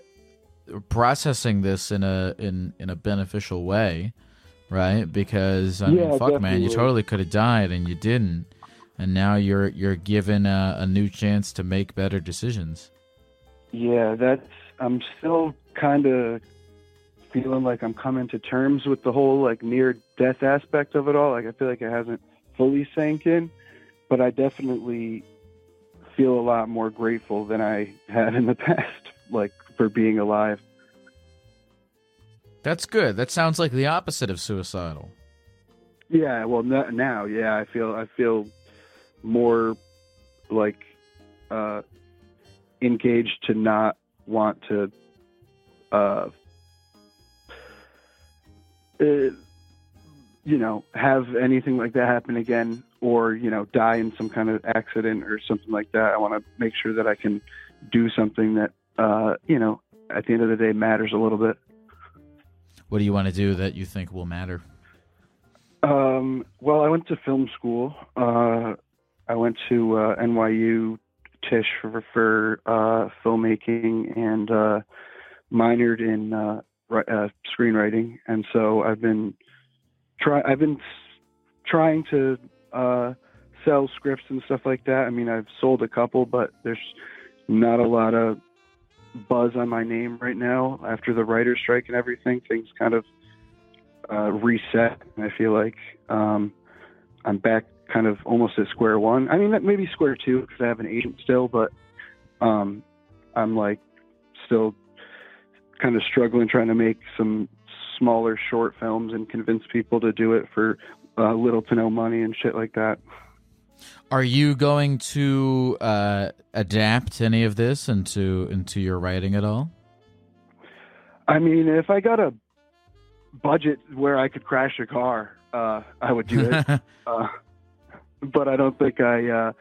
processing this in a in in a beneficial way, right? Because I Yeah, mean, fuck, man, you totally could have died and you didn't, and now you're you're given a, a new chance to make better decisions. Yeah, that's. I'm still kind of feeling like I'm coming to terms with the whole like near death aspect of it all. Like I feel like it hasn't fully sank in, but I definitely feel a lot more grateful than I had in the past, like for being alive. That's good. That sounds like the opposite of suicidal. Yeah, well, no, now, yeah, I feel I feel more like uh, engaged to not want to uh, uh, you know have anything like that happen again or you know die in some kind of accident or something like that i want to make sure that i can do something that uh, you know at the end of the day matters a little bit What do you want to do that you think will matter? Um, well, I went to film school. Uh, I went to uh, NYU Tisch for, for uh, filmmaking and uh, minored in uh, uh, screenwriting. And so I've been try I've been trying to uh, sell scripts and stuff like that. I mean, I've sold a couple, but there's not a lot of buzz on my name right now after the writer's strike and everything. Things kind of uh, reset. And I feel like um, I'm back kind of almost at square one. I mean, maybe square two because I have an agent still, but um, I'm like still kind of struggling trying to make some smaller short films and convince people to do it for uh, little to no money and shit like that. Are you going to uh, adapt any of this into into your writing at all? I mean, if I got a budget where I could crash a car, uh, I would do it. uh, but I don't think I uh,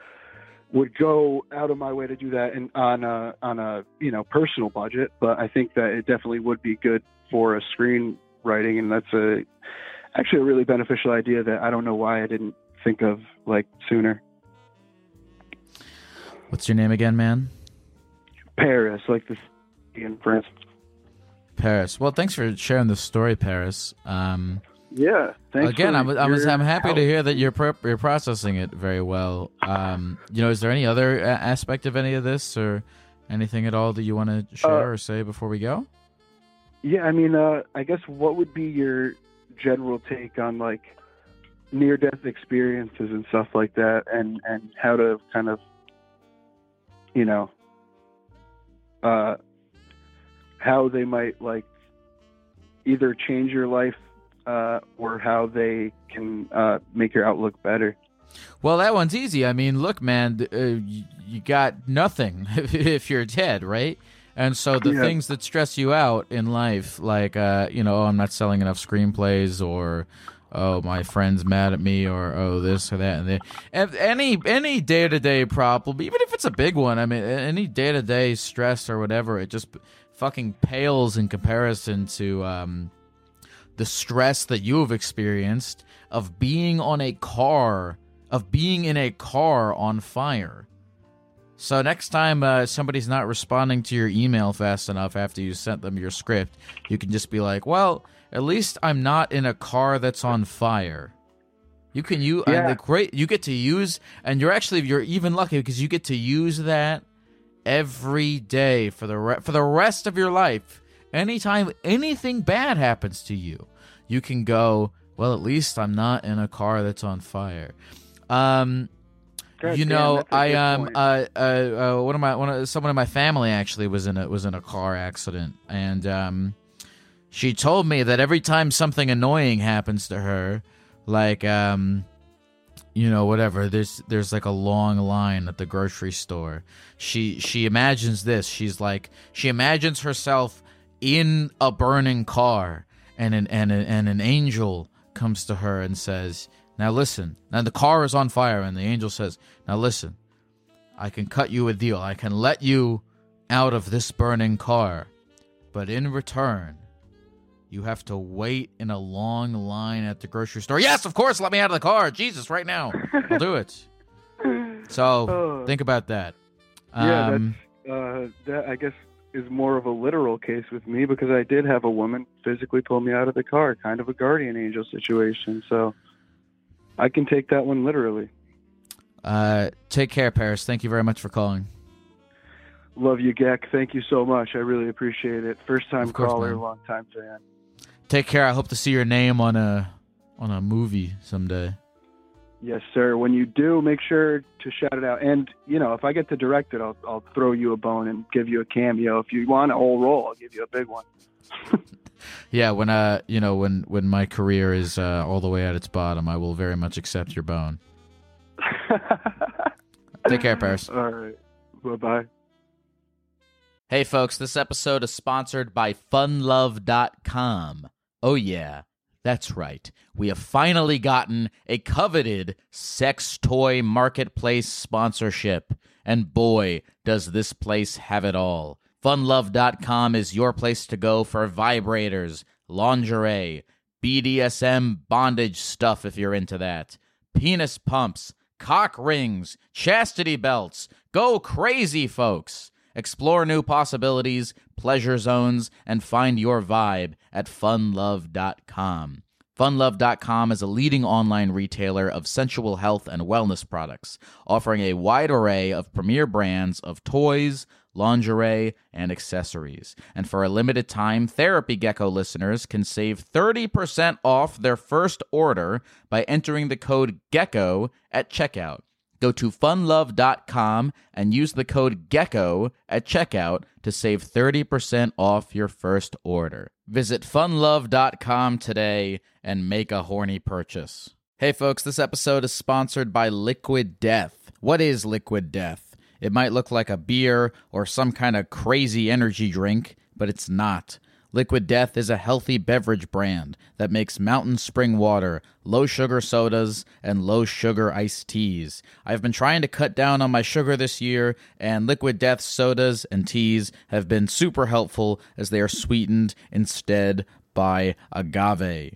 would go out of my way to do that in, on a on a you know personal budget. But I think that it definitely would be good for a screenwriting, and that's a actually a really beneficial idea that I don't know why I didn't think of like sooner. What's your name again, man? Paris, like the city in France. Paris. Well, thanks for sharing the story, Paris. Um, Yeah. Thanks again, I was, I was I'm happy help. to hear that you're pro- you're processing it very well. Um, you know, is there any other aspect of any of this or anything at all that you want to share Uh, or say before we go? Yeah, I mean, uh, I guess what would be your general take on like near death experiences and stuff like that, and and how to kind of, you know, uh, how they might like either change your life uh, or how they can uh, make your outlook better. Well, that one's easy. I mean, look, man, uh, you, you got nothing if you're dead, right? And so the Yeah. things that stress you out in life, like, uh, you know, oh, I'm not selling enough screenplays, or oh, my friend's mad at me, or oh, this or that, and the, and any any day to day problem, even if it's a big one, I mean, any day to day stress or whatever, it just fucking pales in comparison to um, the stress that you have experienced of being on a car, of being in a car on fire. So next time uh, somebody's not responding to your email fast enough after you sent them your script, you can just be like, "Well, at least I'm not in a car that's on fire." You can you Yeah. the great you get to use, and you're actually you're even lucky because you get to use that every day for the re- for the rest of your life. Anytime anything bad happens to you, you can go, well, at least I'm not in a car that's on fire. Um, God you know, I um uh, uh uh one of my one of someone in my family actually was in a was in a car accident, and um, she told me that every time something annoying happens to her, like um, you know whatever there's there's like a long line at the grocery store. She she imagines this. She's like she imagines herself in a burning car and an and, a, and an angel comes to her and says now listen now the car is on fire and the angel says now listen i can cut you a deal i can let you out of this burning car but in return you have to wait in a long line at the grocery store. Yes, of course, let me out of the car. Jesus, right now. I'll do it. So Oh. think about that. Yeah, Um, that's uh, that I guess is more of a literal case with me because I did have a woman physically pull me out of the car, kind of a guardian angel situation. So I can take that one literally. uh, take care, Paris. Thank you very much for calling. Love you, Gek. Thank you so much. I really appreciate it. First time course, caller, man. long time fan. Take care. I hope to see your name on a on a movie someday. Yes, sir. When you do, make sure to shout it out. And you know, if I get to direct it, I'll I'll throw you a bone and give you a cameo. If you want a whole role, I'll give you a big one. Yeah, when uh, you know, when when my career is uh, all the way at its bottom, I will very much accept your bone. Take care, Paris. All right. Bye bye. Hey, folks, this episode is sponsored by funlove.com. Oh, yeah, that's right. We have finally gotten a coveted sex toy marketplace sponsorship. And boy, does this place have it all. Funlove.com is your place to go for vibrators, lingerie, BDSM bondage stuff if you're into that, penis pumps, cock rings, chastity belts. Go crazy, folks. Explore new possibilities, pleasure zones, and find your vibe at funlove.com. Funlove.com is a leading online retailer of sensual health and wellness products, offering a wide array of premier brands of toys, lingerie, and accessories. And for a limited time, Therapy Gecko listeners can save 30% off their first order by entering the code GECKO at checkout. Go to funlove.com and use the code GECKO at checkout to save 30% off your first order. Visit funlove.com today and make a horny purchase. Hey folks, this episode is sponsored by Liquid Death. What is Liquid Death? It might look like a beer or some kind of crazy energy drink, but it's not. Liquid Death is a healthy beverage brand that makes mountain spring water, low sugar sodas, and low sugar iced teas. I've been trying to cut down on my sugar this year, and Liquid Death sodas and teas have been super helpful as they are sweetened instead by agave.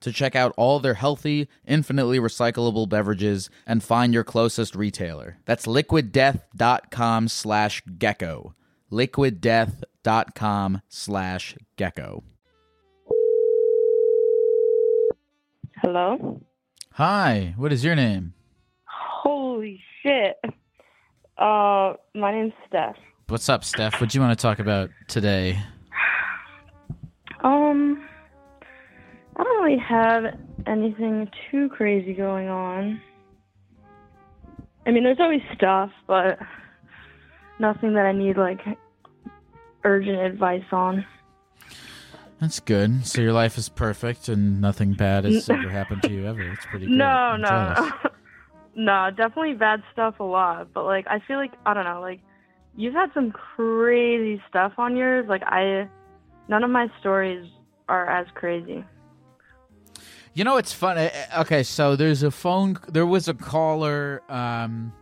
to check out all their healthy, infinitely recyclable beverages and find your closest retailer. That's liquiddeath.com slash gecko. liquiddeath.com slash gecko. Hello? Hi, what is your name? Holy shit. Uh, my name's Steph. What's up, Steph? What do you want to talk about today? Um, I don't really have anything too crazy going on. I mean, there's always stuff, but nothing that I need, like, urgent advice on. That's good. So your life is perfect and nothing bad has ever happened to you ever. It's pretty good. No, no, no. no, definitely bad stuff a lot, but, like, I feel like, I don't know, like, you've had some crazy stuff on yours. Like, I, none of my stories are as crazy. You know, it's fun. eh, eh, Okay, so there's a phone. There was a caller. Um,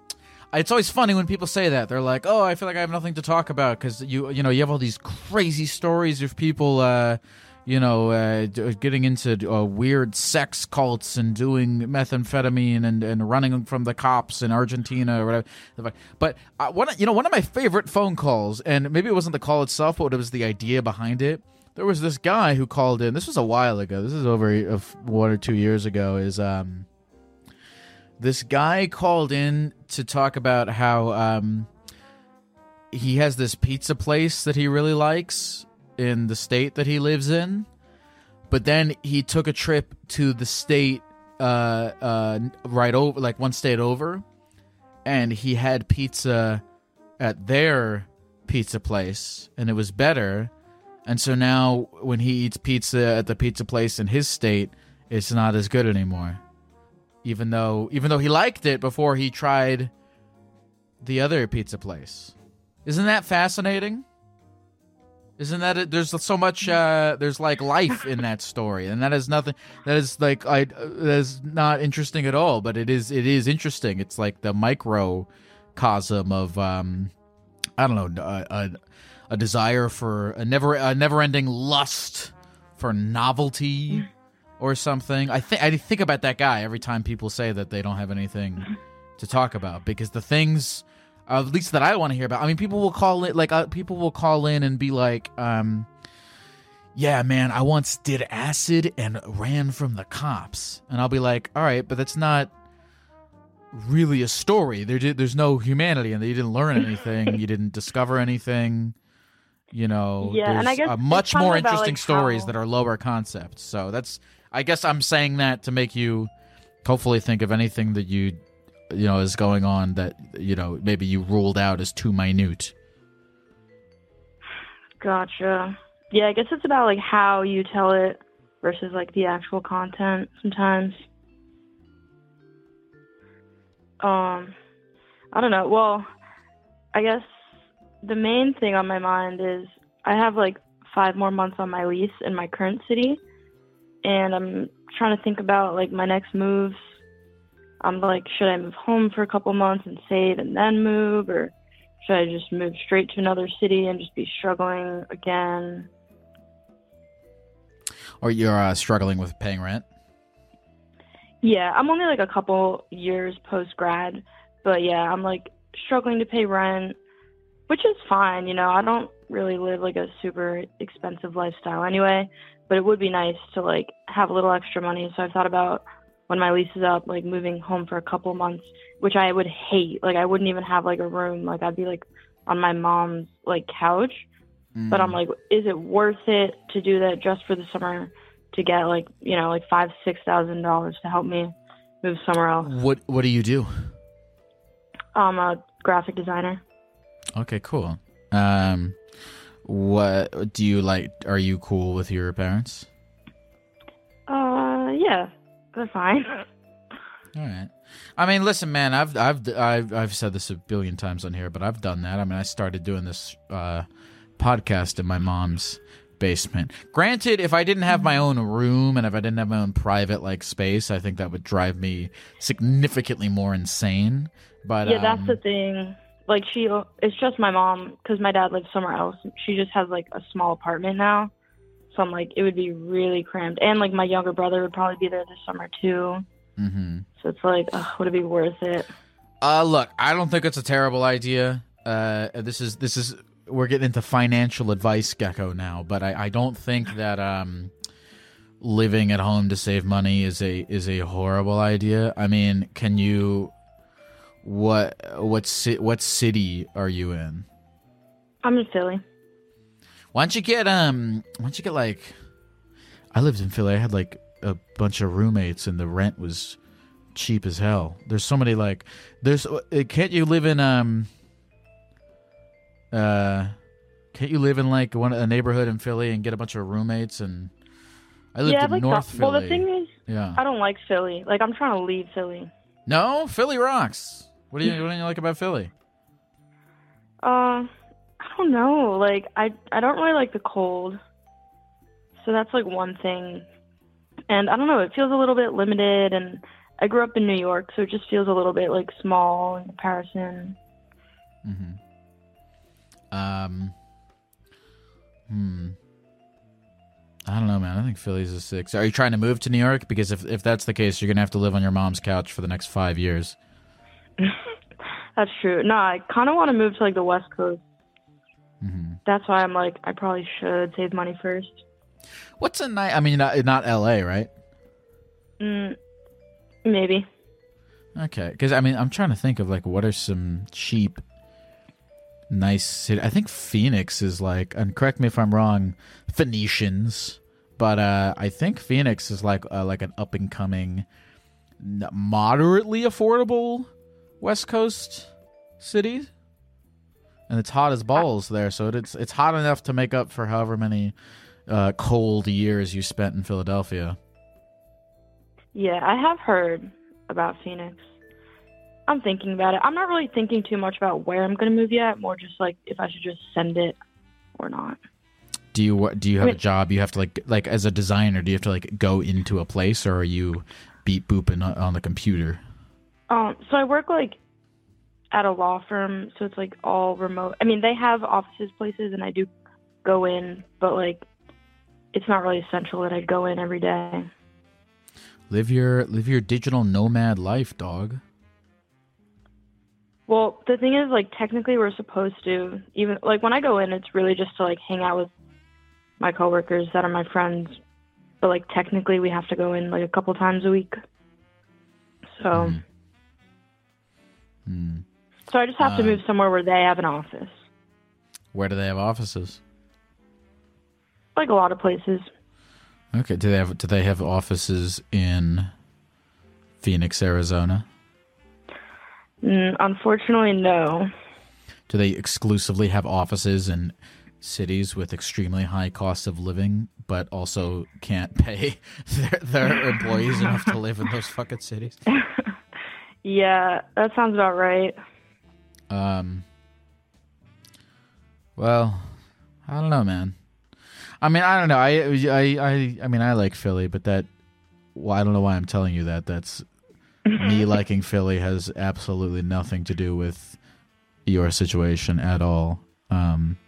it's always funny when people say that. They're like, "Oh, I feel like I have nothing to talk about because you, you know, you have all these crazy stories of people, uh, you know, uh, getting into uh, weird sex cults and doing methamphetamine and, and running from the cops in Argentina or whatever." But uh, one, you know, one of my favorite phone calls, and maybe it wasn't the call itself, but it was the idea behind it there was this guy who called in. This was a while ago. This is over one or two years ago. Is um, this guy called in to talk about how um, he has this pizza place that he really likes in the state that he lives in, but then he took a trip to the state uh, uh, right over, like one state over, and he had pizza at their pizza place, and it was better. And so now when he eats pizza at the pizza place in his state, it's not as good anymore. Even though even though he liked it before he tried the other pizza place. Isn't that fascinating? Isn't that it? There's so much uh there's like life in that story and that is nothing that is like I that is not interesting at all, but it is it is interesting. It's like the microcosm of um I don't know, a, a, a desire for a never a never-ending lust for novelty or something. I think I think about that guy every time people say that they don't have anything to talk about because the things, at least that I want to hear about. I mean, people will call it like uh, people will call in and be like, um, "Yeah, man, I once did acid and ran from the cops," and I'll be like, "All right, but that's not." really a story there did, there's no humanity and you didn't learn anything you didn't discover anything you know Yeah, and I there's guess uh, much more about, interesting like, stories how- that are lower concepts so that's i guess i'm saying that to make you hopefully think of anything that you you know is going on that you know maybe you ruled out as too minute Gotcha. Yeah, I guess it's about like how you tell it versus like the actual content sometimes. Um, I don't know. Well, I guess the main thing on my mind is I have like five more months on my lease in my current city, and I'm trying to think about like my next moves. I'm like, should I move home for a couple months and save and then move, or should I just move straight to another city and just be struggling again? or you're uh, struggling with paying rent Yeah, I'm only like a couple years post grad, but yeah, I'm like struggling to pay rent, which is fine. You know, I don't really live like a super expensive lifestyle anyway, but it would be nice to like have a little extra money. So I've thought about when my lease is up, like moving home for a couple months, which I would hate. Like I wouldn't even have like a room. Like I'd be like on my mom's like couch. But I'm Mm. like, is it worth it to do that just for the summer to get like you know like five six thousand dollars to help me move somewhere else? what what do you do I'm a graphic designer. Okay, cool. Um, what do you like? Are you cool with your parents? Uh, yeah, they're fine. All right. I mean, listen, man. I've I've I've I've said this a billion times on here, but I've done that. I mean, I started doing this uh, podcast in my mom's basement. Granted, if I didn't have my own room and if I didn't have my own private like space, I think that would drive me significantly more insane. But yeah, that's um, the thing. Like she, it's just my mom because my dad lives somewhere else. She just has like a small apartment now, so I'm like, it would be really cramped. And like my younger brother would probably be there this summer too. mhm. So it's like, ugh, would it be worth it? Uh, look, I don't think it's a terrible idea. Uh, this is this is we're getting into financial advice, Gecko now, but I, I don't think that um, living at home to save money is a is a horrible idea. I mean, can you what what ci- what city are you in? I'm in Philly. Why don't you get um? Why don't you get like? I lived in Philly. I had like a bunch of roommates, and the rent was cheap as hell. There's so many like. There's uh, can't you live in um. Uh, can't you live in like one a neighborhood in Philly and get a bunch of roommates and? I lived yeah, in like North that. Well, the thing is, yeah. I don't like Philly. Like I'm trying to leave Philly. No, Philly rocks. What do you what do you like about Philly? Uh, I don't know. Like I I don't really like the cold. So that's like one thing. And I don't know, it feels a little bit limited and I grew up in New York, so it just feels a little bit like small in comparison. Mm-hmm. Um. Hmm. I don't know, man. I think Philly's a six. Are you trying to move to New York? Because if if that's the case, you're gonna have to live on your mom's couch for the next five years. That's true. No, I kind of want to move to like the West Coast. hmm That's why I'm like I probably should save money first. What's a night? I mean, not, not L.A., right? Mm, maybe. Okay, because I mean, I'm trying to think of like what are some cheap, nice city. I think Phoenix is like, and correct me if I'm wrong, Phoenicians, but uh, I think Phoenix is like uh, like an up and coming, moderately affordable West Coast city, and it's hot as balls there. So it's it's hot enough to make up for however many uh, cold years you spent in Philadelphia. Yeah, I have heard about Phoenix. I'm thinking about it. I'm not really thinking too much about where I'm going to move yet, more just like if I should just send it or not. Do you do you have I a mean- job? You have to like like as a designer. Do you have to like go into a place, or are you beat booping on the computer? Um, so I work like at a law firm, so it's like all remote. I mean, they have offices, places, and I do go in, but like it's not really essential that I go in every day. Live your live your digital nomad life, dog. Well, the thing is, like, technically, we're supposed to even like when I go in, it's really just to like hang out with my coworkers that are my friends. But like, technically, we have to go in like a couple times a week. So, Mhm. Hmm. so I just have to Uh, move somewhere where they have an office, Where do they have offices? like a lot of places. Okay. Do they have do they have offices in Phoenix, Arizona? Mm, unfortunately, no. Do they exclusively have offices in cities with extremely high costs of living, but also can't pay their, their employees enough to live in those fucking cities? Yeah, that sounds about right. Um. Well, I don't know, man. I mean, I don't know. I, I, I, I mean, I like Philly, but that. Well, I don't know why I'm telling you that. That's me liking Philly has absolutely nothing to do with your situation at all. Um.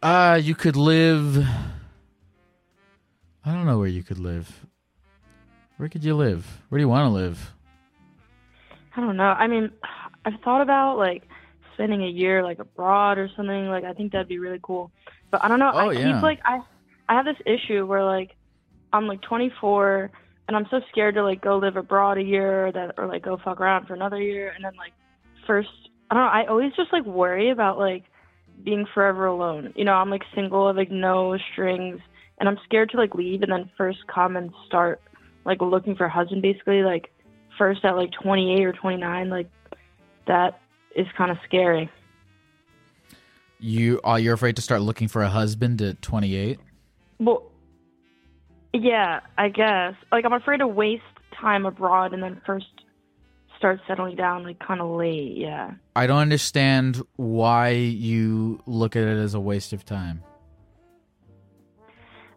Uh, you could live. I don't know where you could live. Where could you live? Where do you want to live? I don't know. I mean, I've thought about like spending a year like abroad or something. Like I think that'd be really cool. But I don't know. Oh, I yeah. keep like I I have this issue where like I'm like 24 and I'm so scared to like go live abroad a year or that or like go fuck around for another year and then like first I don't know. I always just like worry about like being forever alone. You know, I'm like single, I have like no strings, and I'm scared to like leave and then first come and start like looking for a husband basically like first at like 28 or 29 like that is kind of scary. You are you afraid to start looking for a husband at 28? Well, yeah, I guess. Like I'm afraid to waste time abroad and then first start settling down like kind of late. Yeah. I don't understand why you look at it as a waste of time.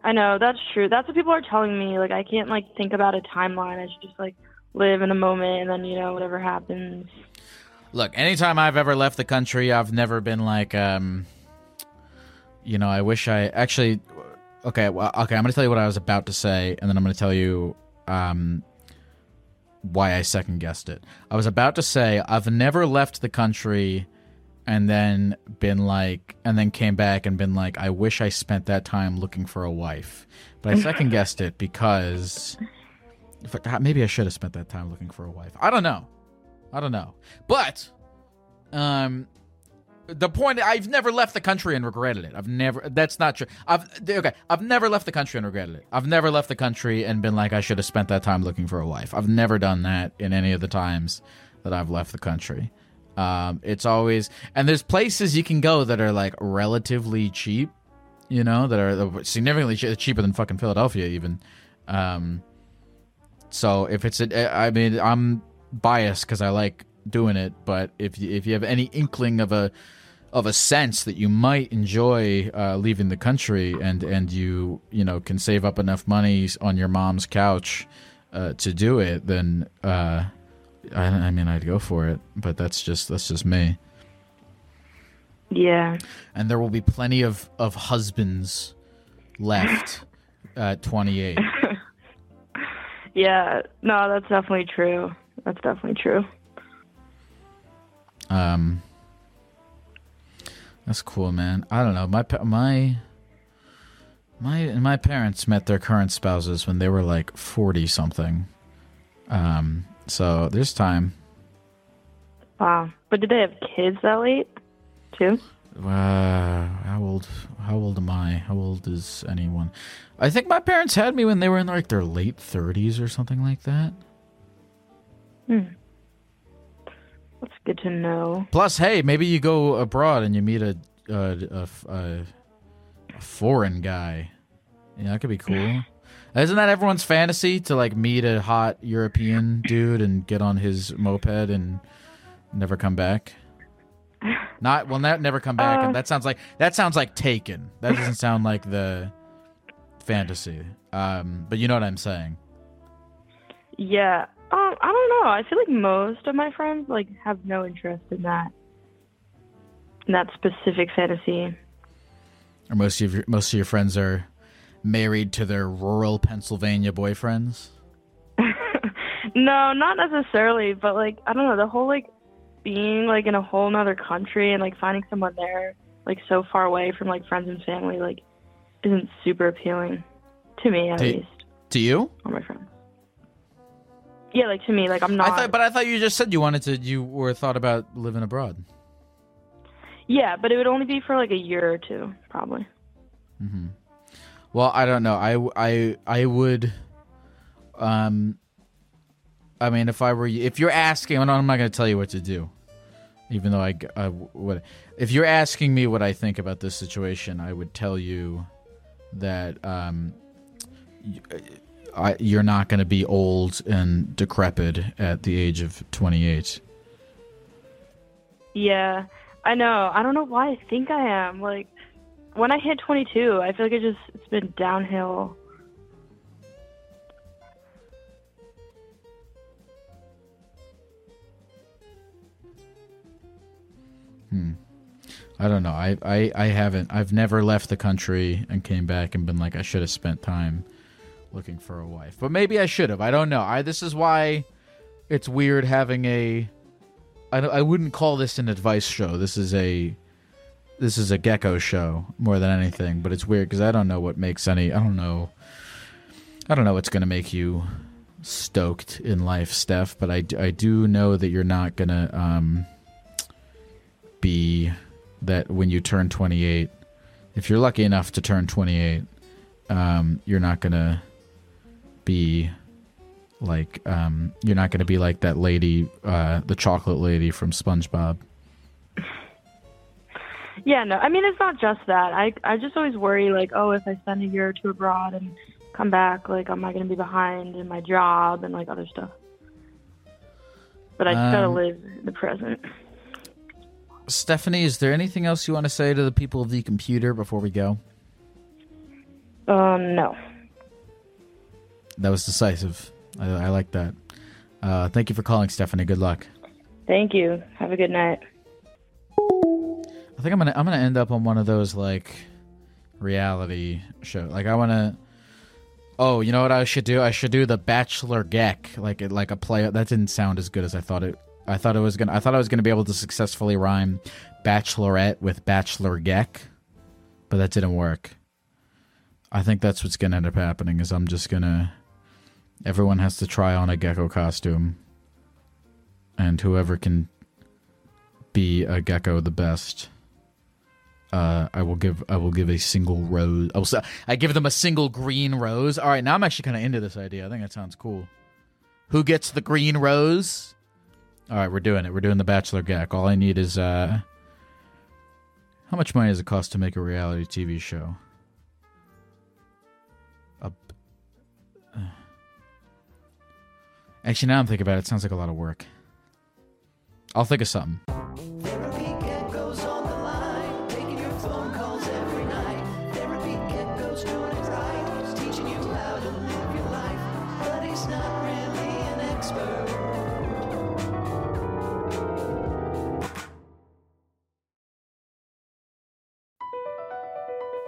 I know that's true. That's what people are telling me. Like I can't like think about a timeline. I should just like live in a moment and then you know whatever happens. Look, anytime I've ever left the country, I've never been like, um, you know, I wish I actually. Okay, well, okay, I'm to tell you what I was about to say, and then I'm to tell you um, why I second guessed it. I was about to say I've never left the country and then been like, and then came back and been like, I wish I spent that time looking for a wife. But I second guessed it because I, maybe I should have spent that time looking for a wife. I don't know. I don't know. But um the point I've never left the country and regretted it. I've never that's not true. I've okay, I've never left the country and regretted it. I've never left the country and been like I should have spent that time looking for a wife. I've never done that in any of the times that I've left the country. Um it's always and there's places you can go that are like relatively cheap, you know, that are significantly che- cheaper than fucking Philadelphia even. Um so if it's a, I mean, I'm biased because I like doing it, but if you, if you have any inkling of a of a sense that you might enjoy uh, leaving the country and and you you know can save up enough money on your mom's couch uh, to do it, then uh, I, I mean I'd go for it. But that's just that's just me. Yeah. And there will be plenty of of husbands left at 28. Yeah. No, that's definitely true. That's definitely true. Um, that's cool, man. I don't know. My my my my parents met their current spouses when they were like forty something. Um, so there's time. Wow. But did they have kids that late too? Uh, how old? How old am I? How old is anyone? I think my parents had me when they were in like their late thirties or something like that. Hmm. That's good to know. Plus, hey, maybe you go abroad and you meet a a, a, a, a foreign guy. Yeah, that could be cool. Isn't that everyone's fantasy to like meet a hot European dude and get on his moped and never come back? Not well, not never come back. Uh, and that sounds like that sounds like Taken. That doesn't sound like the fantasy. Um, but you know what I'm saying. Yeah. Um, I don't know. I feel like most of my friends like have no interest in that. In that specific fantasy. Or most of your most of your friends are married to their rural Pennsylvania boyfriends. No, not necessarily, but like I don't know, the whole like being like in a whole nother country and like finding someone there like so far away from like friends and family like isn't super appealing to me at least To you? or my friends. Yeah, like to me, like I'm not. I thought, but I thought you just said you wanted to. You were thought about living abroad. yeah, but it would only be for like a year or two, probably. hmm Well, I don't know. I, I, I would. Um, I mean, if I were you, if you're asking, I'm not going to tell you what to do, even though I, I would. If you're asking me what I think about this situation, I would tell you that um, y- I, you're not going to be old and decrepit at the age of 28. Yeah, I know. I don't know why I think I am. Like when I hit 22, I feel like it just it's been downhill. Hmm. I don't know. I, I, I haven't. I've never left the country and came back and been like, I should have spent time looking for a wife. But maybe I should have. I don't know. I this is why it's weird having a. I I wouldn't call this an advice show. This is a. This is a gecko show more than anything. But it's weird because I don't know what makes any. I don't know. I don't know what's gonna make you stoked in life, Steph. But I, I do know that you're not gonna um be that when you turn 28 if you're lucky enough to turn 28 um, you're not gonna be like um, you're not gonna be like that lady uh, the chocolate lady from spongebob Yeah, no. I mean, it's not just that. I I just always worry like, oh, if I spend a year or two abroad and come back, like, am I going to be behind in my job and like other stuff? But I just gotta Um, live the present. stephanie is there anything else you want to say to the people of the computer before we go Um, no. that was decisive i, I like that uh, thank you for calling stephanie good luck Thank you. Have a good night. I think I'm gonna I'm gonna end up on one of those like reality show. Like I want to. Oh, you know what I should do? I should do the Bachelor Geck, like it like a play. That didn't sound as good as I thought it. I thought it was gonna. I thought I was gonna be able to successfully rhyme Bachelorette with Bachelor Geck, but that didn't work. I think that's what's gonna end up happening. Is I'm just gonna. Everyone has to try on a gecko costume, and whoever can be a gecko the best. Uh, I will give I will give a single rose. I will I give them a single green rose. All right, now I'm actually kind of into this idea. I think that sounds cool. Who gets the green rose? All right, we're doing it. We're doing the Bachelor Geck. All I need is uh, how much money does it cost to make a reality TV show? Uh, actually, now I'm thinking about it. It sounds like a lot of work. I'll think of something.